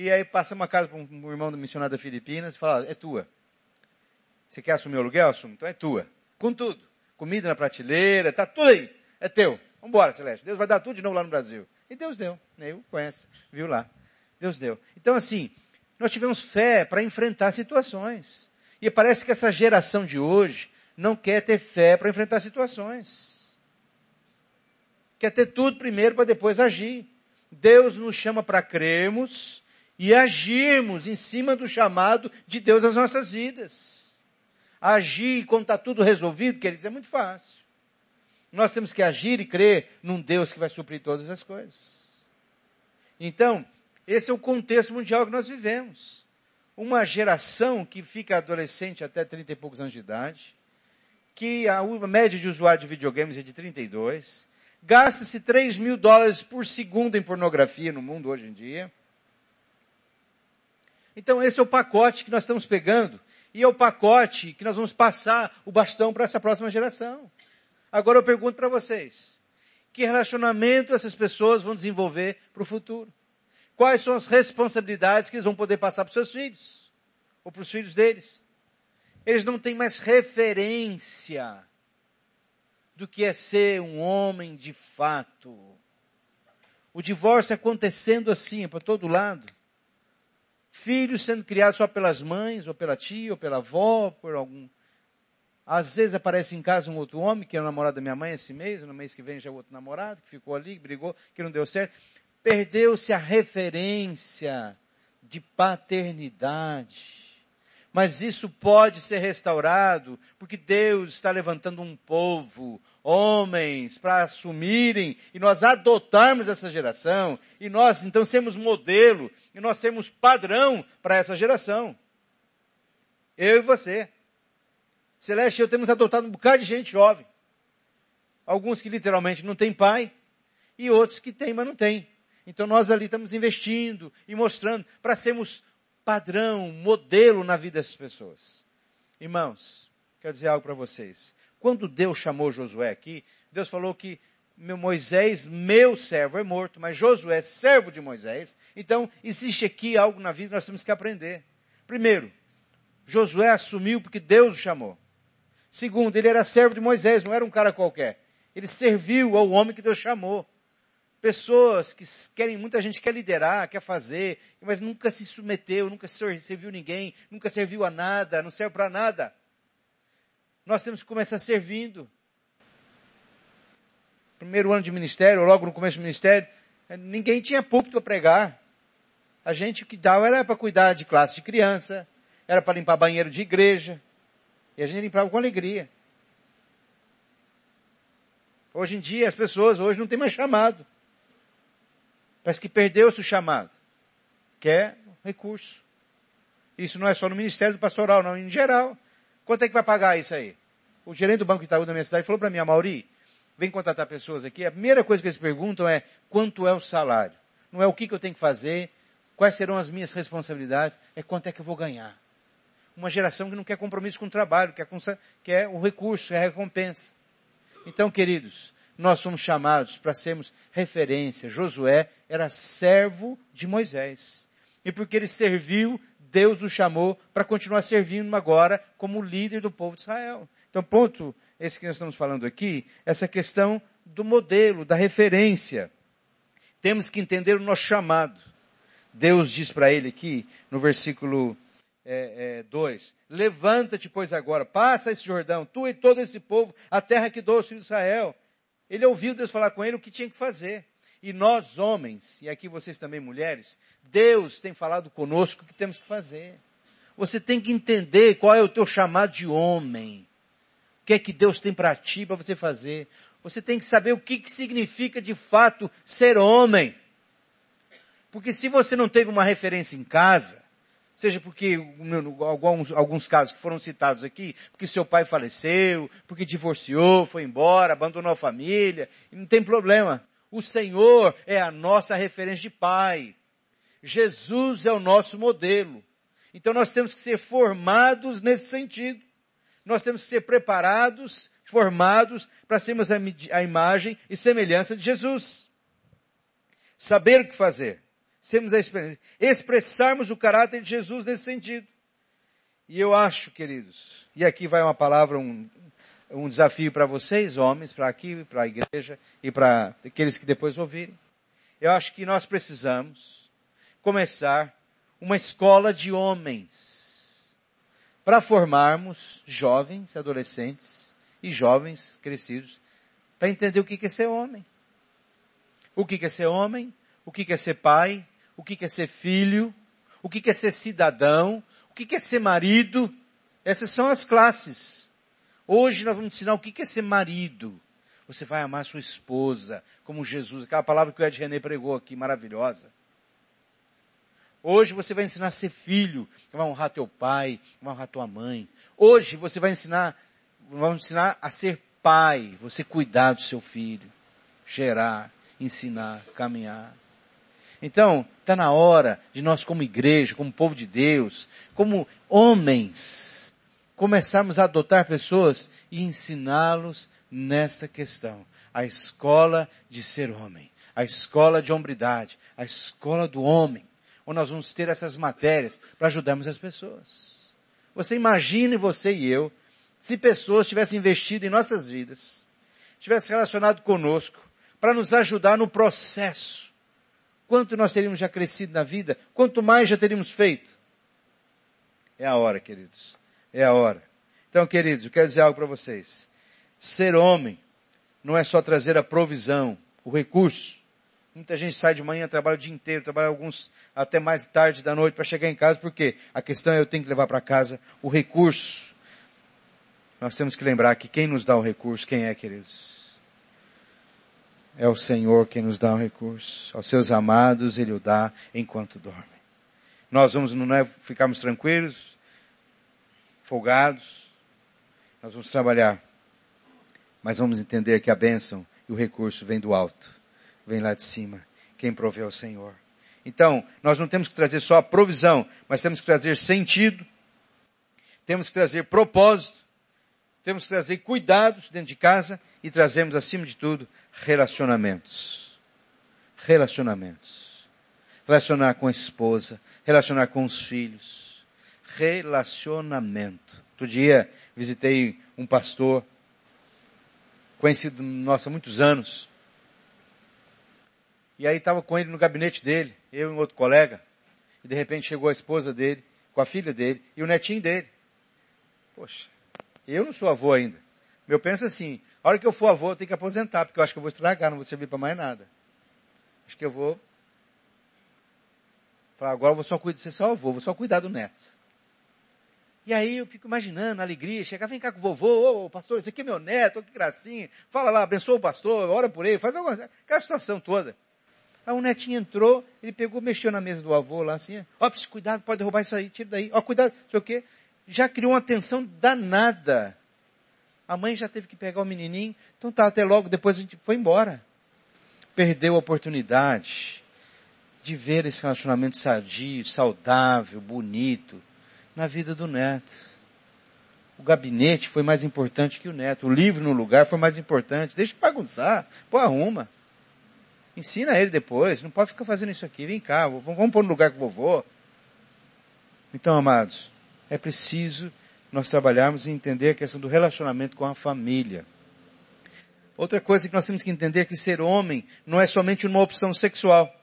e aí passamos a casa para um irmão do missionário da Filipinas e falamos, é tua. Você quer assumir o aluguel? Assume, então é tua. Com tudo. Comida na prateleira, tá tudo aí. É teu. Vamos embora, Celeste. Deus vai dar tudo de novo lá no Brasil. E Deus deu. Eu conhece, viu lá. Deus deu. Então assim, nós tivemos fé para enfrentar situações. E parece que essa geração de hoje não quer ter fé para enfrentar situações. Quer ter tudo primeiro para depois agir. Deus nos chama para crermos e agirmos em cima do chamado de Deus às nossas vidas. Agir quando está tudo resolvido, queridos, é muito fácil. Nós temos que agir e crer num Deus que vai suprir todas as coisas. Então, esse é o contexto mundial que nós vivemos. Uma geração que fica adolescente até 30 e poucos anos de idade, que a média de usuário de videogames é de 32, gasta-se 3 mil dólares por segundo em pornografia no mundo hoje em dia. Então esse é o pacote que nós estamos pegando e é o pacote que nós vamos passar o bastão para essa próxima geração. Agora eu pergunto para vocês, que relacionamento essas pessoas vão desenvolver para o futuro? Quais são as responsabilidades que eles vão poder passar para os seus filhos? Ou para os filhos deles? Eles não têm mais referência do que é ser um homem de fato. O divórcio acontecendo assim, é para todo lado. Filhos sendo criados só pelas mães, ou pela tia, ou pela avó, por algum. Às vezes aparece em casa um outro homem, que é o namorado da minha mãe esse mês, no mês que vem já é outro namorado, que ficou ali, brigou, que não deu certo. Perdeu-se a referência de paternidade. Mas isso pode ser restaurado, porque Deus está levantando um povo, homens, para assumirem e nós adotarmos essa geração, e nós então sermos modelo, e nós sermos padrão para essa geração. Eu e você. Celeste, eu temos adotado um bocado de gente jovem. Alguns que literalmente não têm pai, e outros que têm, mas não têm. Então nós ali estamos investindo e mostrando para sermos padrão, modelo na vida dessas pessoas. Irmãos, quero dizer algo para vocês. Quando Deus chamou Josué aqui, Deus falou que Moisés, meu servo, é morto, mas Josué, é servo de Moisés. Então, existe aqui algo na vida que nós temos que aprender. Primeiro, Josué assumiu porque Deus o chamou. Segundo, ele era servo de Moisés, não era um cara qualquer. Ele serviu ao homem que Deus chamou. Pessoas que querem, muita gente quer liderar, quer fazer, mas nunca se submeteu, nunca serviu ninguém, nunca serviu a nada, não serve para nada. Nós temos que começar servindo. Primeiro ano de ministério, ou logo no começo do ministério, ninguém tinha púlpito para pregar. A gente que dava era para cuidar de classe de criança, era para limpar banheiro de igreja, e a gente limpava com alegria. Hoje em dia, as pessoas hoje não têm mais chamado. Parece que perdeu-se o chamado, que é recurso. Isso não é só no Ministério do Pastoral, não, em geral. Quanto é que vai pagar isso aí? O gerente do Banco Itaú da minha cidade falou para mim, Mauri, vem contratar pessoas aqui, a primeira coisa que eles perguntam é quanto é o salário. Não é o que, que eu tenho que fazer, quais serão as minhas responsabilidades, é quanto é que eu vou ganhar. Uma geração que não quer compromisso com o trabalho, quer, quer o recurso, quer a recompensa. Então, queridos, nós somos chamados para sermos referência. Josué era servo de Moisés. E porque ele serviu, Deus o chamou para continuar servindo agora como líder do povo de Israel. Então, ponto esse que nós estamos falando aqui, essa questão do modelo, da referência. Temos que entender o nosso chamado. Deus diz para ele aqui, no versículo 2, é, é, levanta-te, pois agora, passa esse Jordão, tu e todo esse povo, a terra que dou aos filhos de Israel, ele ouviu Deus falar com ele o que tinha que fazer. E nós, homens, e aqui vocês também mulheres, Deus tem falado conosco o que temos que fazer. Você tem que entender qual é o teu chamado de homem. O que é que Deus tem para ti, para você fazer. Você tem que saber o que, que significa de fato ser homem. Porque se você não teve uma referência em casa, seja porque alguns, alguns casos que foram citados aqui, porque seu pai faleceu, porque divorciou, foi embora, abandonou a família, não tem problema. O Senhor é a nossa referência de pai. Jesus é o nosso modelo. Então nós temos que ser formados nesse sentido. Nós temos que ser preparados, formados, para sermos a, imagem e semelhança de Jesus. Saber o que fazer sermos a experiência, expressarmos o caráter de Jesus nesse sentido. E eu acho, queridos, e aqui vai uma palavra, um, um desafio para vocês, homens, para aqui, para a igreja e para aqueles que depois ouvirem. Eu acho que nós precisamos começar uma escola de homens para formarmos jovens, adolescentes e jovens crescidos para entender o que é ser homem. O que é ser homem? o que é ser pai, o que é ser filho, o que é ser cidadão, o que é ser marido. Essas são as classes. Hoje nós vamos ensinar o que é ser marido. Você vai amar sua esposa, como Jesus, aquela palavra que o Ed René pregou aqui, maravilhosa. Hoje você vai ensinar a ser filho, vai honrar teu pai, vai honrar tua mãe. Hoje você vai ensinar, vamos ensinar a ser pai, você cuidar do seu filho, gerar, ensinar, caminhar. Então, está na hora de nós como igreja, como povo de Deus, como homens, começarmos a adotar pessoas e ensiná-los nessa questão. A escola de ser homem, a escola de hombridade, a escola do homem, onde nós vamos ter essas matérias para ajudarmos as pessoas. Você imagine você e eu, se pessoas tivessem investido em nossas vidas, tivessem relacionado conosco, para nos ajudar no processo quanto nós teríamos já crescido na vida, quanto mais já teríamos feito. É a hora, queridos. É a hora. Então, queridos, eu quero dizer algo para vocês. Ser homem não é só trazer a provisão, o recurso. Muita gente sai de manhã, trabalha o dia inteiro, trabalha alguns até mais tarde da noite para chegar em casa, porque a questão é eu tenho que levar para casa o recurso. Nós temos que lembrar que quem nos dá o recurso, quem é, queridos? É o Senhor quem nos dá o recurso. Aos seus amados Ele o dá enquanto dorme. Nós vamos não é ficarmos tranquilos, folgados. Nós vamos trabalhar. Mas vamos entender que a bênção e o recurso vem do alto. Vem lá de cima. Quem provê é o Senhor. Então, nós não temos que trazer só a provisão, mas temos que trazer sentido. Temos que trazer propósito temos que trazer cuidados dentro de casa e trazemos, acima de tudo, relacionamentos. Relacionamentos. Relacionar com a esposa, relacionar com os filhos. Relacionamento. Outro dia visitei um pastor, conhecido nosso há muitos anos. E aí estava com ele no gabinete dele, eu e um outro colega. E de repente chegou a esposa dele, com a filha dele e o netinho dele. Poxa, eu não sou avô ainda. Eu penso assim, a hora que eu for avô, eu tenho que aposentar, porque eu acho que eu vou estragar, não vou servir para mais nada. Acho que eu vou falar, agora eu vou só cuidar, ser só avô, vou só cuidar do neto. E aí eu fico imaginando a alegria, chegar, vem cá com o vovô, ô pastor, esse aqui é meu neto, que gracinha, fala lá, abençoa o pastor, ora por ele, faz alguma coisa, aquela situação toda. Aí o netinho entrou, ele pegou, mexeu na mesa do avô lá assim, ó, cuidado, pode derrubar isso aí, tira daí, ó, cuidado, não sei o quê já criou uma tensão danada. A mãe já teve que pegar o menininho, então tá, até logo, depois a gente foi embora. Perdeu a oportunidade de ver esse relacionamento sadio, saudável, bonito, na vida do neto. O gabinete foi mais importante que o neto. O livro no lugar foi mais importante. Deixa de bagunçar. Pô, arruma. Ensina ele depois. Não pode ficar fazendo isso aqui. Vem cá, vamos pôr no lugar com o vovô. Então, amados, é preciso nós trabalharmos e entender a questão do relacionamento com a família. Outra coisa que nós temos que entender é que ser homem não é somente uma opção sexual.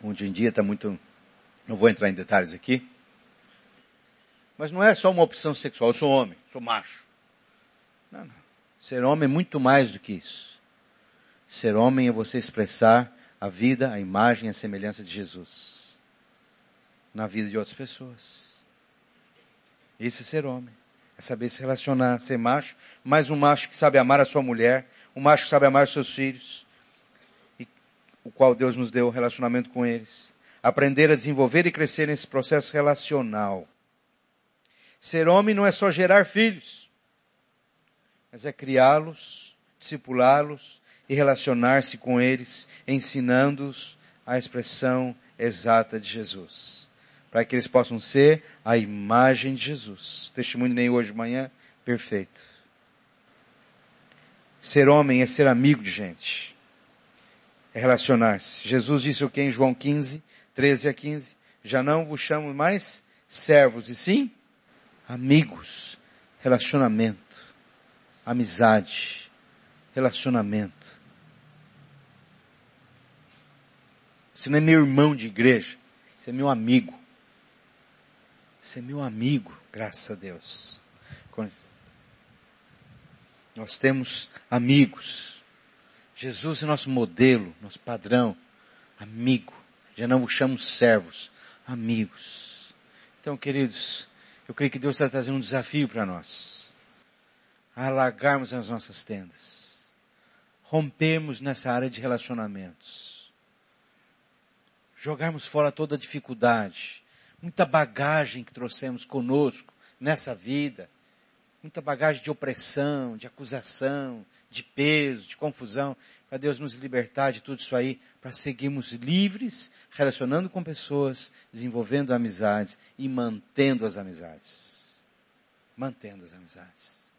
Hoje em dia está muito, não vou entrar em detalhes aqui, mas não é só uma opção sexual, eu sou homem, sou macho. Não, não. Ser homem é muito mais do que isso. Ser homem é você expressar a vida, a imagem a semelhança de Jesus na vida de outras pessoas. Esse é ser homem. É saber se relacionar, ser macho, mas um macho que sabe amar a sua mulher, um macho que sabe amar os seus filhos, e o qual Deus nos deu relacionamento com eles. Aprender a desenvolver e crescer nesse processo relacional. Ser homem não é só gerar filhos, mas é criá-los, discipulá-los e relacionar-se com eles, ensinando-os a expressão exata de Jesus para que eles possam ser a imagem de Jesus. Testemunho nem hoje de manhã, perfeito. Ser homem é ser amigo de gente. É relacionar-se. Jesus disse o que em João 15, 13 a 15? Já não vos chamo mais servos, e sim amigos. Relacionamento. Amizade. Relacionamento. Você não é meu irmão de igreja. Você é meu amigo. Você é meu amigo, graças a Deus. Nós temos amigos. Jesus é nosso modelo, nosso padrão. Amigo. Já não vos chamamos servos, amigos. Então, queridos, eu creio que Deus está trazendo um desafio para nós. Alargarmos as nossas tendas. Rompermos nessa área de relacionamentos. Jogarmos fora toda dificuldade muita bagagem que trouxemos conosco nessa vida, muita bagagem de opressão, de acusação, de peso, de confusão, para Deus nos libertar de tudo isso aí, para seguirmos livres, relacionando com pessoas, desenvolvendo amizades e mantendo as amizades. Mantendo as amizades.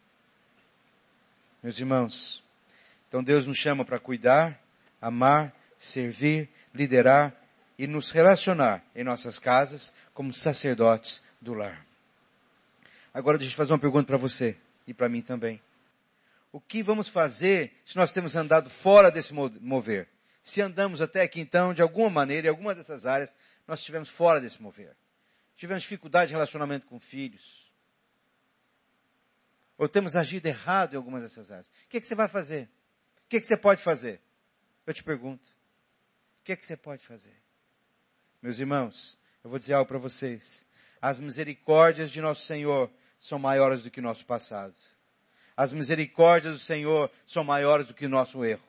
Meus irmãos, então Deus nos chama para cuidar, amar, servir, liderar e nos relacionar em nossas casas como sacerdotes do lar. Agora deixa eu fazer uma pergunta para você e para mim também. O que vamos fazer se nós temos andado fora desse mover? Se andamos até aqui então, de alguma maneira, em alguma dessas áreas, nós estivemos fora desse mover. Tivemos dificuldade de relacionamento com filhos. Ou temos agido errado em algumas dessas áreas. O que, é que você vai fazer? O que, é que você pode fazer? Eu te pergunto. O que é que você pode fazer? Meus irmãos, eu vou dizer algo para vocês. As misericórdias de nosso Senhor são maiores do que nosso passado. As misericórdias do Senhor são maiores do que nosso erro.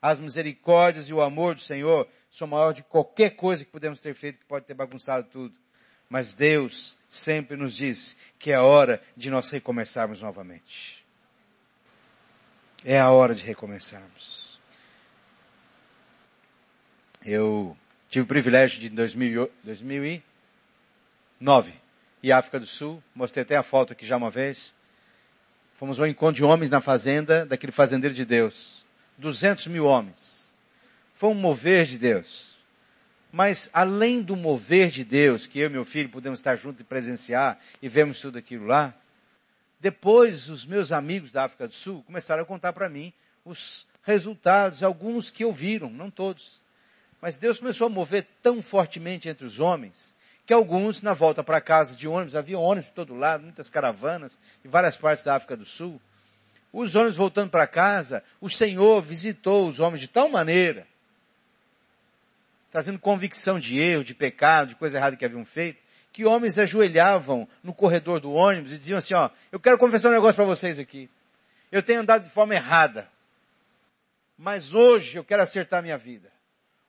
As misericórdias e o amor do Senhor são maiores de qualquer coisa que podemos ter feito que pode ter bagunçado tudo. Mas Deus sempre nos diz que é a hora de nós recomeçarmos novamente. É a hora de recomeçarmos. Eu tive o privilégio de em 2009 à África do Sul, mostrei até a foto aqui já uma vez. Fomos ao encontro de homens na fazenda, daquele fazendeiro de Deus. 200 mil homens. Foi um mover de Deus. Mas além do mover de Deus, que eu e meu filho pudemos estar juntos e presenciar e vemos tudo aquilo lá, depois os meus amigos da África do Sul começaram a contar para mim os resultados, alguns que ouviram, não todos. Mas Deus começou a mover tão fortemente entre os homens que alguns, na volta para casa de ônibus, havia ônibus de todo lado, muitas caravanas, em várias partes da África do Sul. Os ônibus voltando para casa, o Senhor visitou os homens de tal maneira, trazendo convicção de erro, de pecado, de coisa errada que haviam feito, que homens ajoelhavam no corredor do ônibus e diziam assim, ó, eu quero confessar um negócio para vocês aqui. Eu tenho andado de forma errada. Mas hoje eu quero acertar minha vida.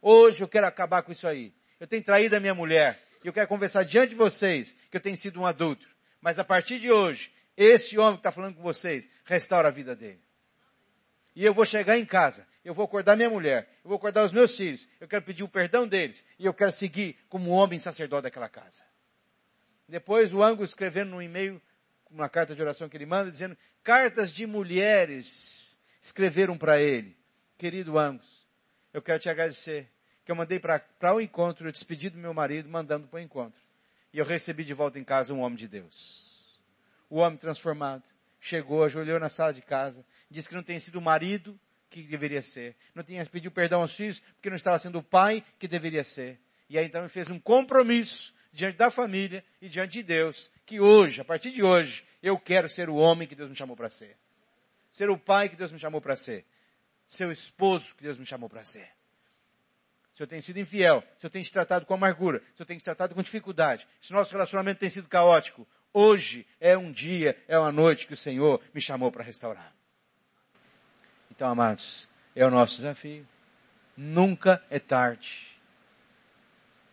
Hoje eu quero acabar com isso aí. Eu tenho traído a minha mulher. E eu quero conversar diante de vocês que eu tenho sido um adulto. Mas a partir de hoje, esse homem que está falando com vocês, restaura a vida dele. E eu vou chegar em casa, eu vou acordar minha mulher, eu vou acordar os meus filhos, eu quero pedir o perdão deles, e eu quero seguir como homem sacerdote daquela casa. Depois o Angus escrevendo num e-mail, uma carta de oração que ele manda, dizendo, cartas de mulheres escreveram para ele. Querido Angus, eu quero te agradecer que eu mandei para o encontro, eu despedi do meu marido, mandando para o encontro. E eu recebi de volta em casa um homem de Deus. O homem transformado. Chegou, ajoelhou na sala de casa, disse que não tem sido o marido que deveria ser. Não tinha pedido perdão aos filhos, porque não estava sendo o pai que deveria ser. E aí então ele fez um compromisso diante da família e diante de Deus, que hoje, a partir de hoje, eu quero ser o homem que Deus me chamou para ser. Ser o pai que Deus me chamou para ser. O esposo que Deus me chamou para ser se eu tenho sido infiel, se eu tenho te tratado com amargura, se eu tenho te tratado com dificuldade, se nosso relacionamento tem sido caótico, hoje é um dia, é uma noite que o Senhor me chamou para restaurar. Então, amados, é o nosso desafio. Nunca é tarde.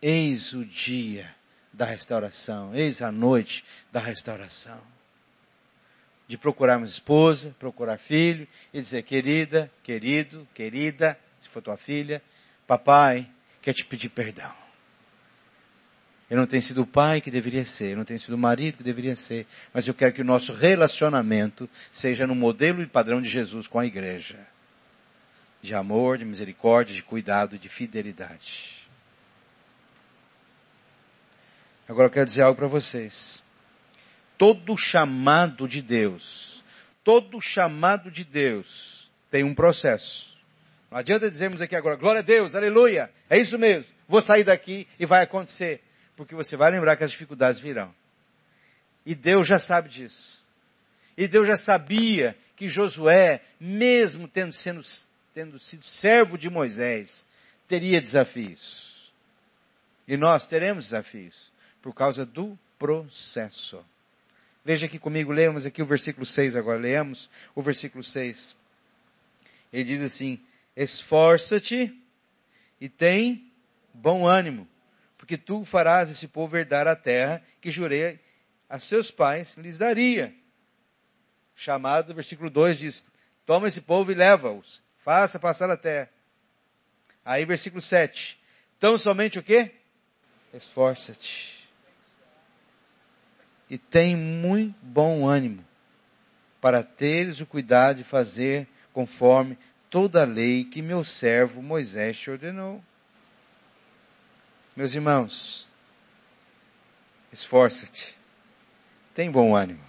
Eis o dia da restauração, eis a noite da restauração. De procurarmos esposa, procurar filho e dizer, querida, querido, querida, se for tua filha, Papai, quer te pedir perdão. Eu não tenho sido o pai que deveria ser, eu não tenho sido o marido que deveria ser, mas eu quero que o nosso relacionamento seja no modelo e padrão de Jesus com a igreja. De amor, de misericórdia, de cuidado, de fidelidade. Agora eu quero dizer algo para vocês. Todo chamado de Deus, todo chamado de Deus tem um processo. Não adianta dizermos aqui agora, glória a Deus, aleluia, é isso mesmo, vou sair daqui e vai acontecer. Porque você vai lembrar que as dificuldades virão. E Deus já sabe disso. E Deus já sabia que Josué, mesmo tendo, sendo, tendo sido servo de Moisés, teria desafios. E nós teremos desafios por causa do processo. Veja aqui comigo, leamos aqui o versículo 6 agora, leamos o versículo 6. Ele diz assim, esforça-te e tem bom ânimo, porque tu farás esse povo herdar a terra que jurei a seus pais lhes daria. Chamado, versículo 2 diz, toma esse povo e leva-os, faça passar a terra. Aí versículo 7, tão somente o quê? Esforça-te. E tem muito bom ânimo para teres o cuidado de fazer conforme toda a lei que meu servo Moisés te ordenou. Meus irmãos, esforça-te, tem bom ânimo.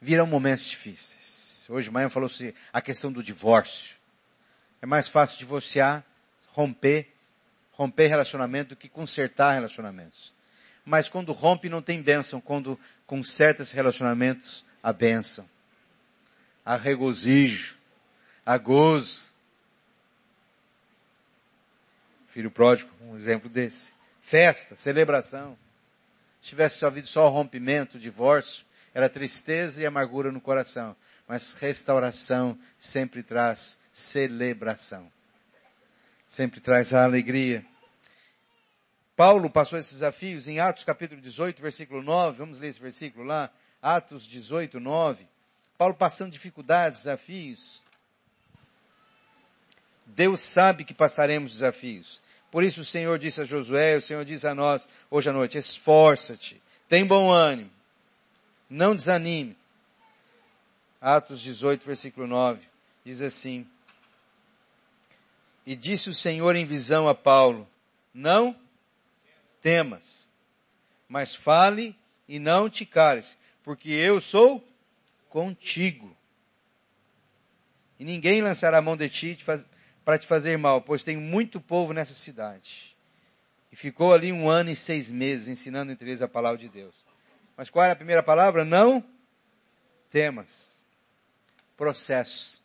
Virão momentos difíceis. Hoje manhã falou-se a questão do divórcio. É mais fácil divorciar, romper, romper relacionamento do que consertar relacionamentos. Mas quando rompe não tem bênção, quando conserta esses relacionamentos, a bênção. Há regozijo, há gozo. Filho pródigo, um exemplo desse. Festa, celebração. Se tivesse havido só rompimento, divórcio, era tristeza e amargura no coração. Mas restauração sempre traz celebração. Sempre traz a alegria. Paulo passou esses desafios em Atos capítulo 18, versículo 9. Vamos ler esse versículo lá. Atos 18, 9. Paulo passando dificuldades, desafios. Deus sabe que passaremos desafios. Por isso o Senhor disse a Josué, o Senhor diz a nós hoje à noite, esforça-te, tem bom ânimo, não desanime. Atos 18, versículo 9, diz assim, E disse o Senhor em visão a Paulo, não temas, mas fale e não te cares, porque eu sou contigo. E ninguém lançará a mão de ti para te fazer mal, pois tem muito povo nessa cidade. E ficou ali um ano e seis meses ensinando entre eles a palavra de Deus. Mas qual é a primeira palavra? Não temas. Processo.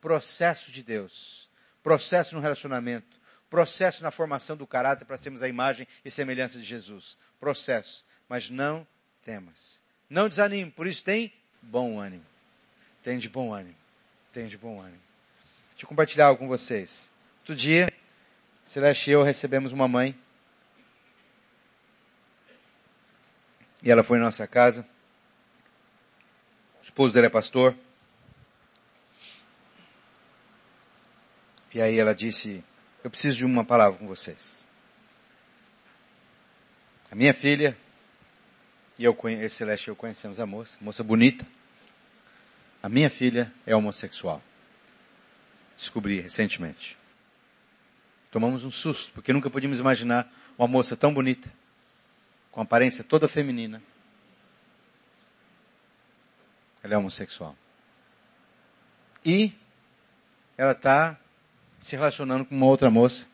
Processo de Deus. Processo no relacionamento. Processo na formação do caráter para sermos a imagem e semelhança de Jesus. Processo. Mas não temas. Não desanime, por isso tem bom ânimo. Tem de bom ânimo. Tem de bom ânimo. Eu compartilhar algo com vocês. Outro dia, Celeste e eu recebemos uma mãe. E ela foi na nossa casa. O esposo dela é pastor. E aí ela disse, eu preciso de uma palavra com vocês. A minha filha e eu conheço, Celeste eu conhecemos a moça, moça bonita. A minha filha é homossexual. Descobri recentemente. Tomamos um susto, porque nunca podíamos imaginar uma moça tão bonita, com aparência toda feminina. Ela é homossexual. E ela está se relacionando com uma outra moça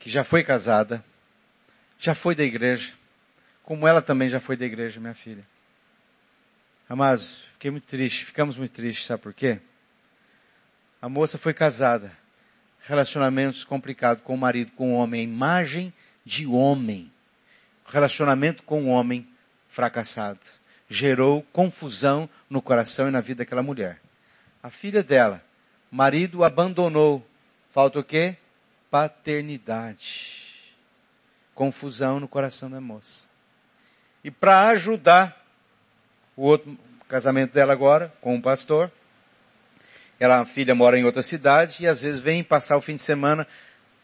que já foi casada, já foi da igreja, como ela também já foi da igreja, minha filha. Amados, fiquei muito triste, ficamos muito tristes, sabe por quê? A moça foi casada, relacionamentos complicados com o marido, com o homem, a imagem de homem, relacionamento com o homem fracassado, gerou confusão no coração e na vida daquela mulher. A filha dela, marido abandonou, falta o quê? Paternidade. Confusão no coração da moça. E para ajudar o outro casamento dela agora, com um pastor, ela, a filha mora em outra cidade e às vezes vem passar o fim de semana,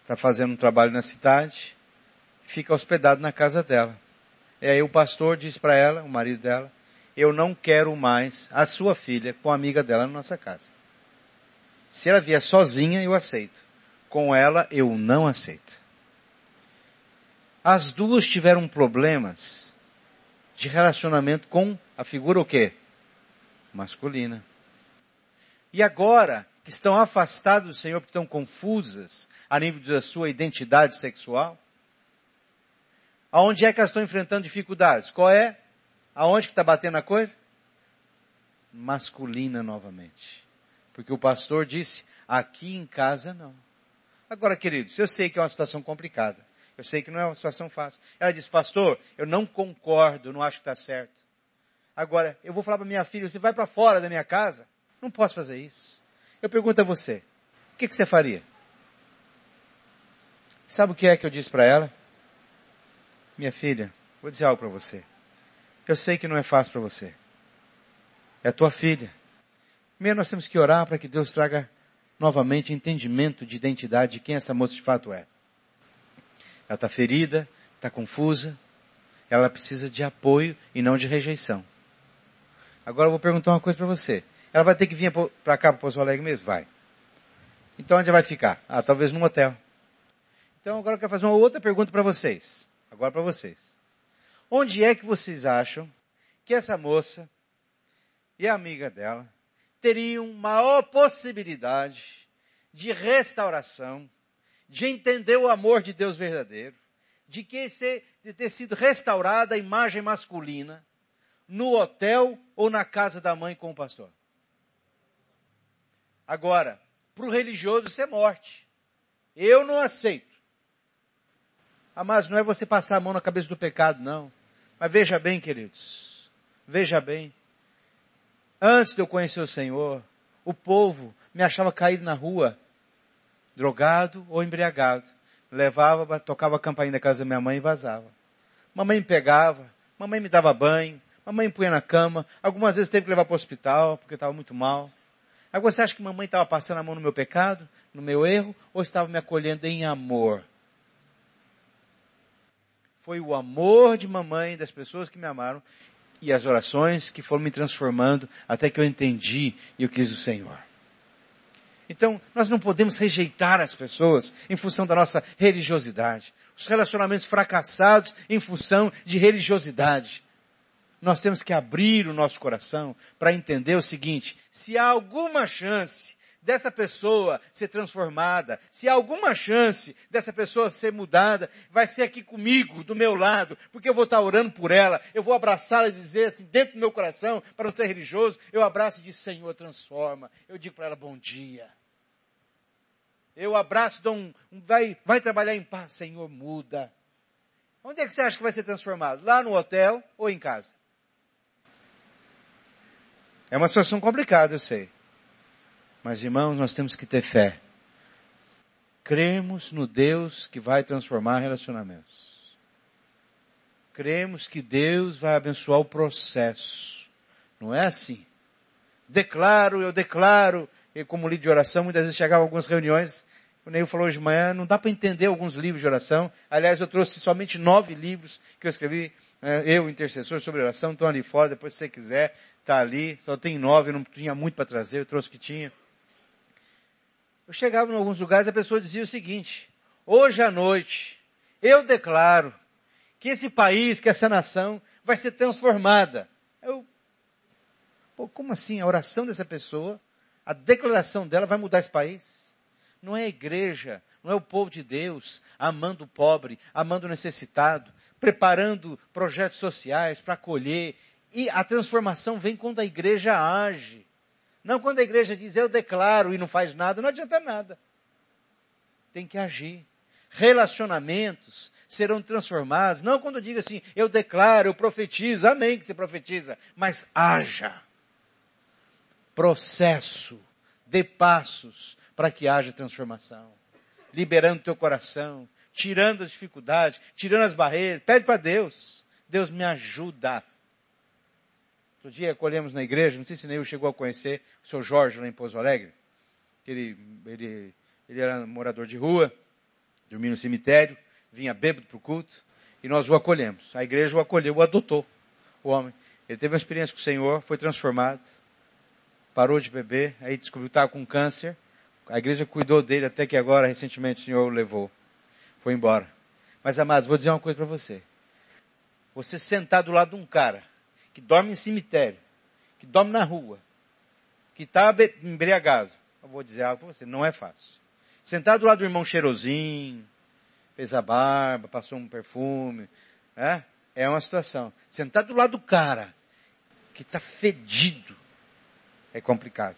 está fazendo um trabalho na cidade, fica hospedado na casa dela. E aí o pastor diz para ela, o marido dela, eu não quero mais a sua filha com a amiga dela na nossa casa. Se ela vier sozinha, eu aceito. Com ela, eu não aceito. As duas tiveram problemas de relacionamento com a figura o quê? Masculina. E agora, que estão afastadas do Senhor, porque estão confusas a nível da sua identidade sexual, aonde é que elas estão enfrentando dificuldades? Qual é? Aonde que está batendo a coisa? Masculina novamente. Porque o pastor disse, aqui em casa não. Agora, queridos, eu sei que é uma situação complicada. Eu sei que não é uma situação fácil. Ela disse, pastor, eu não concordo, não acho que está certo. Agora, eu vou falar para minha filha, você vai para fora da minha casa? Não posso fazer isso. Eu pergunto a você, o que, que você faria? Sabe o que é que eu disse para ela? Minha filha, vou dizer algo para você. Eu sei que não é fácil para você. É tua filha. Primeiro nós temos que orar para que Deus traga novamente entendimento de identidade de quem essa moça de fato é. Ela está ferida, está confusa, ela precisa de apoio e não de rejeição. Agora eu vou perguntar uma coisa para você. Ela vai ter que vir para cá, para Poço Alegre mesmo? Vai. Então onde vai ficar? Ah, talvez num hotel. Então agora eu quero fazer uma outra pergunta para vocês. Agora para vocês. Onde é que vocês acham que essa moça e a amiga dela teriam maior possibilidade de restauração, de entender o amor de Deus verdadeiro, de, que ser, de ter sido restaurada a imagem masculina no hotel ou na casa da mãe com o pastor. Agora, para o religioso isso é morte. Eu não aceito. Ah, mas não é você passar a mão na cabeça do pecado, não. Mas veja bem, queridos. Veja bem. Antes de eu conhecer o Senhor, o povo me achava caído na rua, drogado ou embriagado. Levava, tocava a campainha da casa da minha mãe e vazava. Mamãe me pegava, mamãe me dava banho, mamãe me punha na cama. Algumas vezes teve que levar para o hospital, porque estava muito mal. Agora você acha que mamãe estava passando a mão no meu pecado, no meu erro, ou estava me acolhendo em amor? Foi o amor de mamãe, das pessoas que me amaram, e as orações que foram me transformando até que eu entendi e eu quis o Senhor. Então, nós não podemos rejeitar as pessoas em função da nossa religiosidade. Os relacionamentos fracassados em função de religiosidade nós temos que abrir o nosso coração para entender o seguinte, se há alguma chance dessa pessoa ser transformada, se há alguma chance dessa pessoa ser mudada, vai ser aqui comigo, do meu lado, porque eu vou estar orando por ela, eu vou abraçá-la e dizer assim, dentro do meu coração, para não ser religioso, eu abraço e digo, Senhor, transforma. Eu digo para ela, bom dia. Eu abraço, dou um, vai, vai trabalhar em paz, Senhor, muda. Onde é que você acha que vai ser transformado? Lá no hotel ou em casa? É uma situação complicada, eu sei. Mas irmãos, nós temos que ter fé. Cremos no Deus que vai transformar relacionamentos. Cremos que Deus vai abençoar o processo. Não é assim. Declaro, eu declaro. E como líder de oração, muitas vezes chegava algumas reuniões, o Neil falou hoje de manhã, não dá para entender alguns livros de oração. Aliás, eu trouxe somente nove livros que eu escrevi, eu, intercessor sobre oração, estão ali fora, depois se você quiser, está ali, só tem nove, não tinha muito para trazer, eu trouxe o que tinha. Eu chegava em alguns lugares, a pessoa dizia o seguinte, hoje à noite, eu declaro que esse país, que essa nação vai ser transformada. Eu, pô, como assim? A oração dessa pessoa, a declaração dela vai mudar esse país? Não é a igreja, não é o povo de Deus amando o pobre, amando o necessitado, preparando projetos sociais para acolher e a transformação vem quando a igreja age. Não quando a igreja diz eu declaro e não faz nada, não adianta nada. Tem que agir. Relacionamentos serão transformados. Não quando diga assim, eu declaro, eu profetizo, amém que você profetiza, mas haja. Processo, dê passos para que haja transformação. Liberando teu coração, tirando as dificuldades, tirando as barreiras. Pede para Deus. Deus me ajuda Outro dia acolhemos na igreja, não sei se Neil chegou a conhecer o seu Jorge lá em Pouso Alegre. Ele, ele, ele era morador de rua, dormia no cemitério, vinha bêbado para o culto, e nós o acolhemos. A igreja o acolheu, o adotou, o homem. Ele teve uma experiência com o Senhor, foi transformado, parou de beber, aí descobriu que estava com câncer. A igreja cuidou dele até que agora, recentemente, o Senhor o levou. Foi embora. Mas, amados, vou dizer uma coisa para você. Você sentar do lado de um cara que dorme em cemitério, que dorme na rua, que está embriagado. Eu vou dizer algo para você, não é fácil. Sentar do lado do irmão cheirosinho, fez a barba, passou um perfume, é, é uma situação. Sentar do lado do cara, que está fedido, é complicado.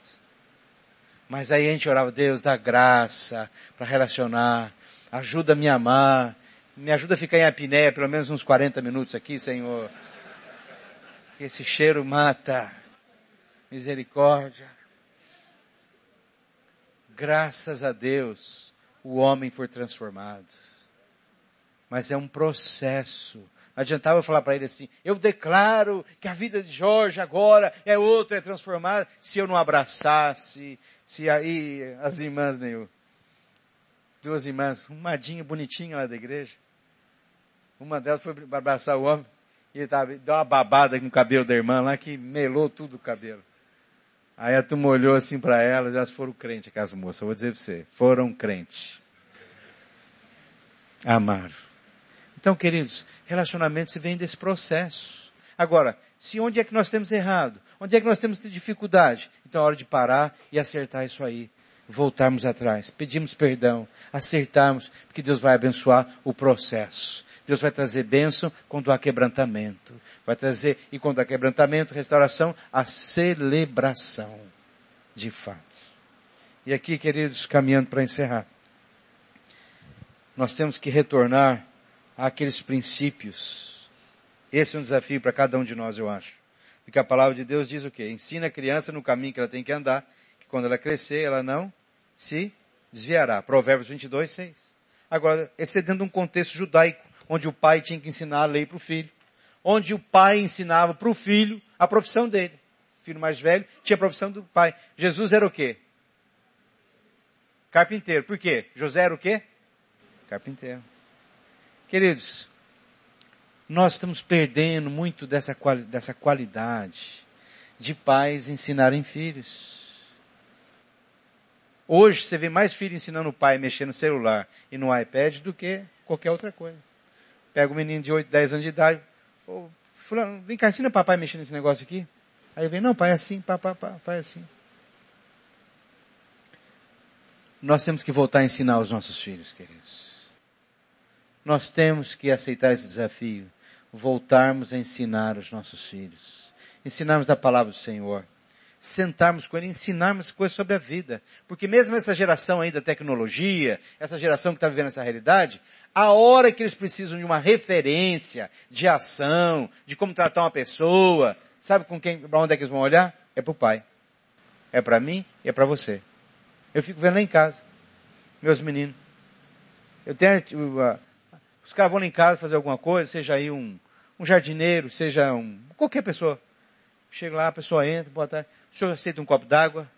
Mas aí a gente orava, Deus, dá graça para relacionar, ajuda a amar, me ajuda a ficar em apneia pelo menos uns 40 minutos aqui, Senhor que esse cheiro mata. Misericórdia. Graças a Deus, o homem foi transformado. Mas é um processo. Não adiantava eu falar para ele assim, eu declaro que a vida de Jorge agora é outra, é transformada, se eu não abraçasse, se aí as irmãs, meu, duas irmãs, umadinha, bonitinha lá da igreja. Uma delas foi abraçar o homem. E tava, deu uma babada no cabelo da irmã lá que melou tudo o cabelo. Aí a turma olhou assim para elas elas foram crentes, aquelas moças. Vou dizer para você, foram crentes. Amaram. Então, queridos, relacionamento se vem desse processo. Agora, se onde é que nós temos errado? Onde é que nós temos dificuldade? Então é hora de parar e acertar isso aí. Voltarmos atrás, pedimos perdão, acertarmos, porque Deus vai abençoar o processo. Deus vai trazer bênção quando há quebrantamento. Vai trazer, e quando há quebrantamento, restauração, a celebração. De fato. E aqui, queridos, caminhando para encerrar. Nós temos que retornar àqueles princípios. Esse é um desafio para cada um de nós, eu acho. Porque a palavra de Deus diz o quê? Ensina a criança no caminho que ela tem que andar, quando ela crescer, ela não se desviará. Provérbios 22, 6. Agora, esse é dentro de um contexto judaico, onde o pai tinha que ensinar a lei para o filho. Onde o pai ensinava para o filho a profissão dele. O filho mais velho tinha a profissão do pai. Jesus era o quê? Carpinteiro. Por quê? José era o quê? Carpinteiro. Queridos, nós estamos perdendo muito dessa, dessa qualidade de pais ensinarem filhos. Hoje você vê mais filho ensinando o pai a mexer no celular e no iPad do que qualquer outra coisa. Pega um menino de 8, 10 anos de idade, oh, fulano, vem cá, ensina papai a mexer nesse negócio aqui. Aí vem, não, pai é assim, papai é assim. Nós temos que voltar a ensinar aos nossos filhos, queridos. Nós temos que aceitar esse desafio, voltarmos a ensinar os nossos filhos, ensinarmos da palavra do Senhor, sentarmos com ele, ensinarmos coisas sobre a vida. Porque mesmo essa geração aí da tecnologia, essa geração que está vivendo essa realidade, a hora que eles precisam de uma referência, de ação, de como tratar uma pessoa, sabe com quem, para onde é que eles vão olhar? É para o pai. É para mim e é para você. Eu fico vendo lá em casa, meus meninos. Eu tenho, uh, os caras vão lá em casa fazer alguma coisa, seja aí um, um jardineiro, seja um, qualquer pessoa. Chega lá, a pessoa entra, bota, o senhor aceita um copo d'água?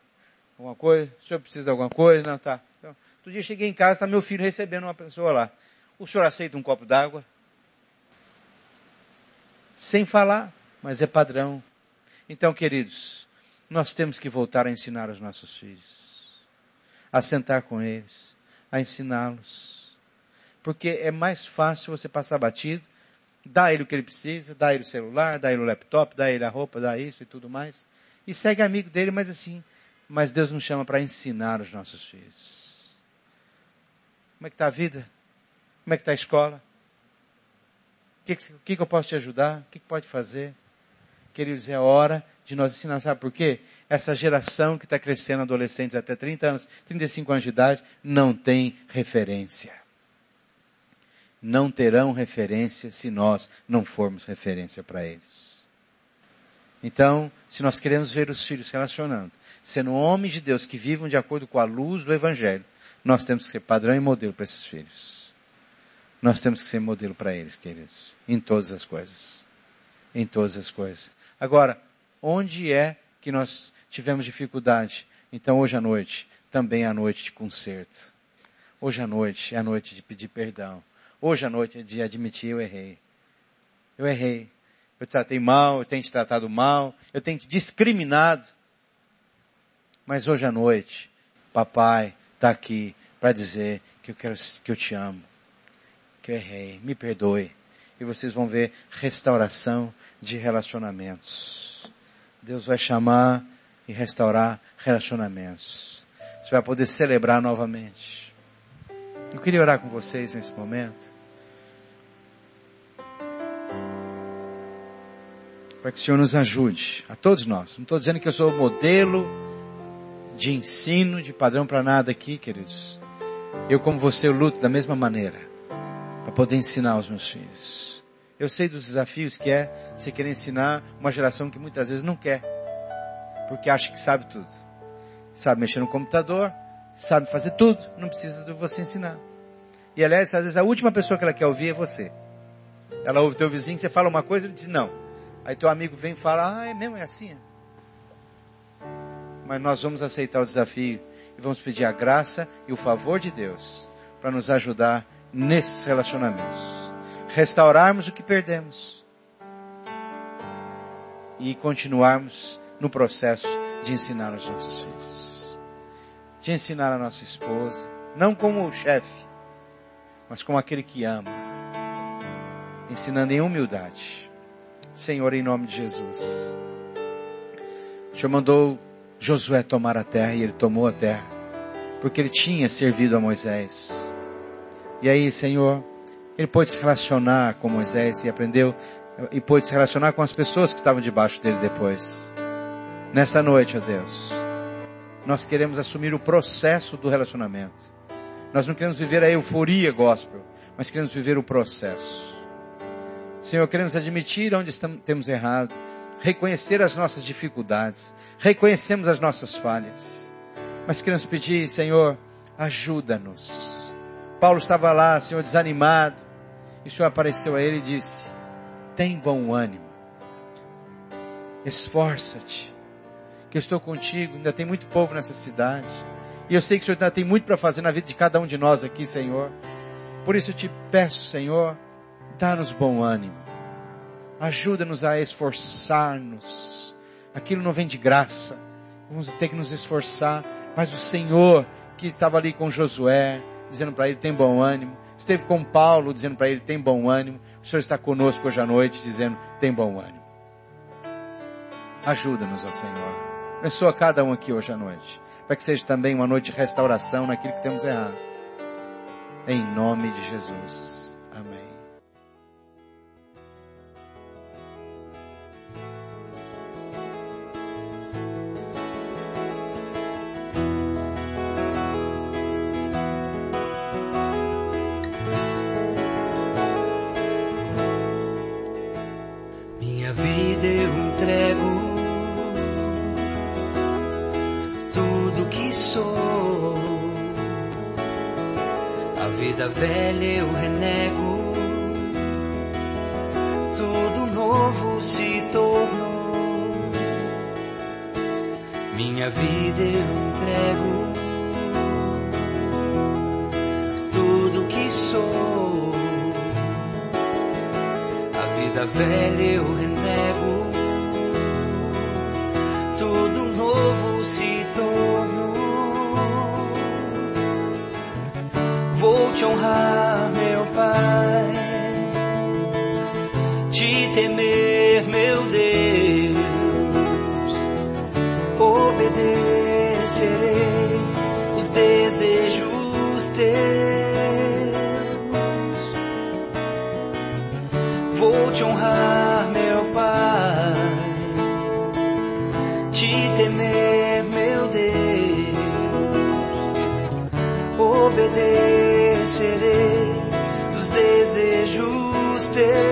Alguma coisa? O senhor precisa de alguma coisa? Não, tá. Então, outro dia cheguei em casa, está meu filho recebendo uma pessoa lá. O senhor aceita um copo d'água? Sem falar, mas é padrão. Então, queridos, nós temos que voltar a ensinar os nossos filhos, a sentar com eles, a ensiná-los porque é mais fácil você passar batido, dar ele o que ele precisa, dar ele o celular, dar ele o laptop, dar ele a roupa, dar isso e tudo mais. E segue amigo dele, mas assim, mas Deus nos chama para ensinar os nossos filhos. Como é que está a vida? Como é que está a escola? O que, que, que, eu posso te ajudar? O que, que pode fazer? Queridos, é hora de nós ensinar. Sabe por quê? Essa geração que está crescendo, adolescentes até 30 anos, 35 anos de idade, não tem referência não terão referência se nós não formos referência para eles. Então, se nós queremos ver os filhos relacionando, sendo homens de Deus que vivam de acordo com a luz do Evangelho, nós temos que ser padrão e modelo para esses filhos. Nós temos que ser modelo para eles, queridos, em todas as coisas. Em todas as coisas. Agora, onde é que nós tivemos dificuldade? Então, hoje à noite, também é a noite de conserto. Hoje à noite é a noite de pedir perdão. Hoje à noite de admitir eu errei. Eu errei. Eu tratei mal, eu tenho te tratado mal, eu tenho te discriminado. Mas hoje à noite, papai está aqui para dizer que eu quero, que eu te amo, que eu errei, me perdoe. E vocês vão ver restauração de relacionamentos. Deus vai chamar e restaurar relacionamentos. Você vai poder celebrar novamente. Eu queria orar com vocês nesse momento. Para que o Senhor nos ajude, a todos nós. Não estou dizendo que eu sou o modelo de ensino, de padrão para nada aqui, queridos. Eu, como você, eu luto da mesma maneira. Para poder ensinar aos meus filhos. Eu sei dos desafios que é você querer ensinar uma geração que muitas vezes não quer. Porque acha que sabe tudo. Sabe mexer no computador, sabe fazer tudo, não precisa de você ensinar. E aliás, às vezes a última pessoa que ela quer ouvir é você. Ela ouve teu vizinho, você fala uma coisa, ele diz não. Aí teu amigo vem e fala, ah, é mesmo, é assim. Mas nós vamos aceitar o desafio e vamos pedir a graça e o favor de Deus para nos ajudar nesses relacionamentos. Restaurarmos o que perdemos e continuarmos no processo de ensinar os nossos filhos de ensinar a nossa esposa, não como o chefe, mas como aquele que ama, ensinando em humildade, Senhor, em nome de Jesus. O Senhor mandou Josué tomar a terra e ele tomou a terra, porque ele tinha servido a Moisés. E aí, Senhor, ele pôde se relacionar com Moisés e aprendeu e pôde se relacionar com as pessoas que estavam debaixo dele depois. Nessa noite, ó Deus, nós queremos assumir o processo do relacionamento. Nós não queremos viver a euforia gospel, mas queremos viver o processo. Senhor, queremos admitir onde estamos, temos errado, reconhecer as nossas dificuldades, reconhecemos as nossas falhas, mas queremos pedir, Senhor, ajuda-nos. Paulo estava lá, Senhor, desanimado, e o Senhor apareceu a ele e disse, tem bom ânimo, esforça-te, que eu estou contigo, ainda tem muito povo nessa cidade, e eu sei que o Senhor ainda tem muito para fazer na vida de cada um de nós aqui, Senhor. Por isso eu te peço, Senhor, dá-nos bom ânimo. Ajuda-nos a esforçar-nos. Aquilo não vem de graça. Vamos ter que nos esforçar. Mas o Senhor, que estava ali com Josué, dizendo para ele, tem bom ânimo. Esteve com Paulo, dizendo para ele, tem bom ânimo. O Senhor está conosco hoje à noite, dizendo, tem bom ânimo. Ajuda-nos, ó Senhor. Abençoa cada um aqui hoje à noite. Para que seja também uma noite de restauração naquilo que temos errado. Em nome de Jesus. Vida velha eu renego, tudo novo se tornou. Minha vida eu entrego tudo que sou. A vida velha eu renego, Vou te te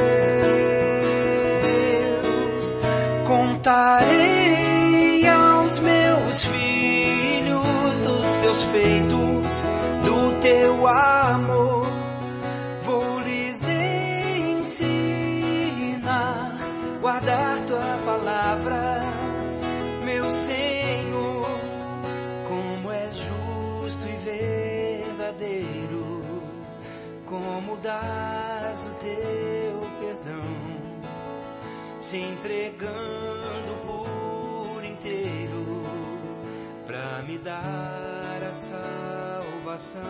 entregando por inteiro, pra me dar a salvação.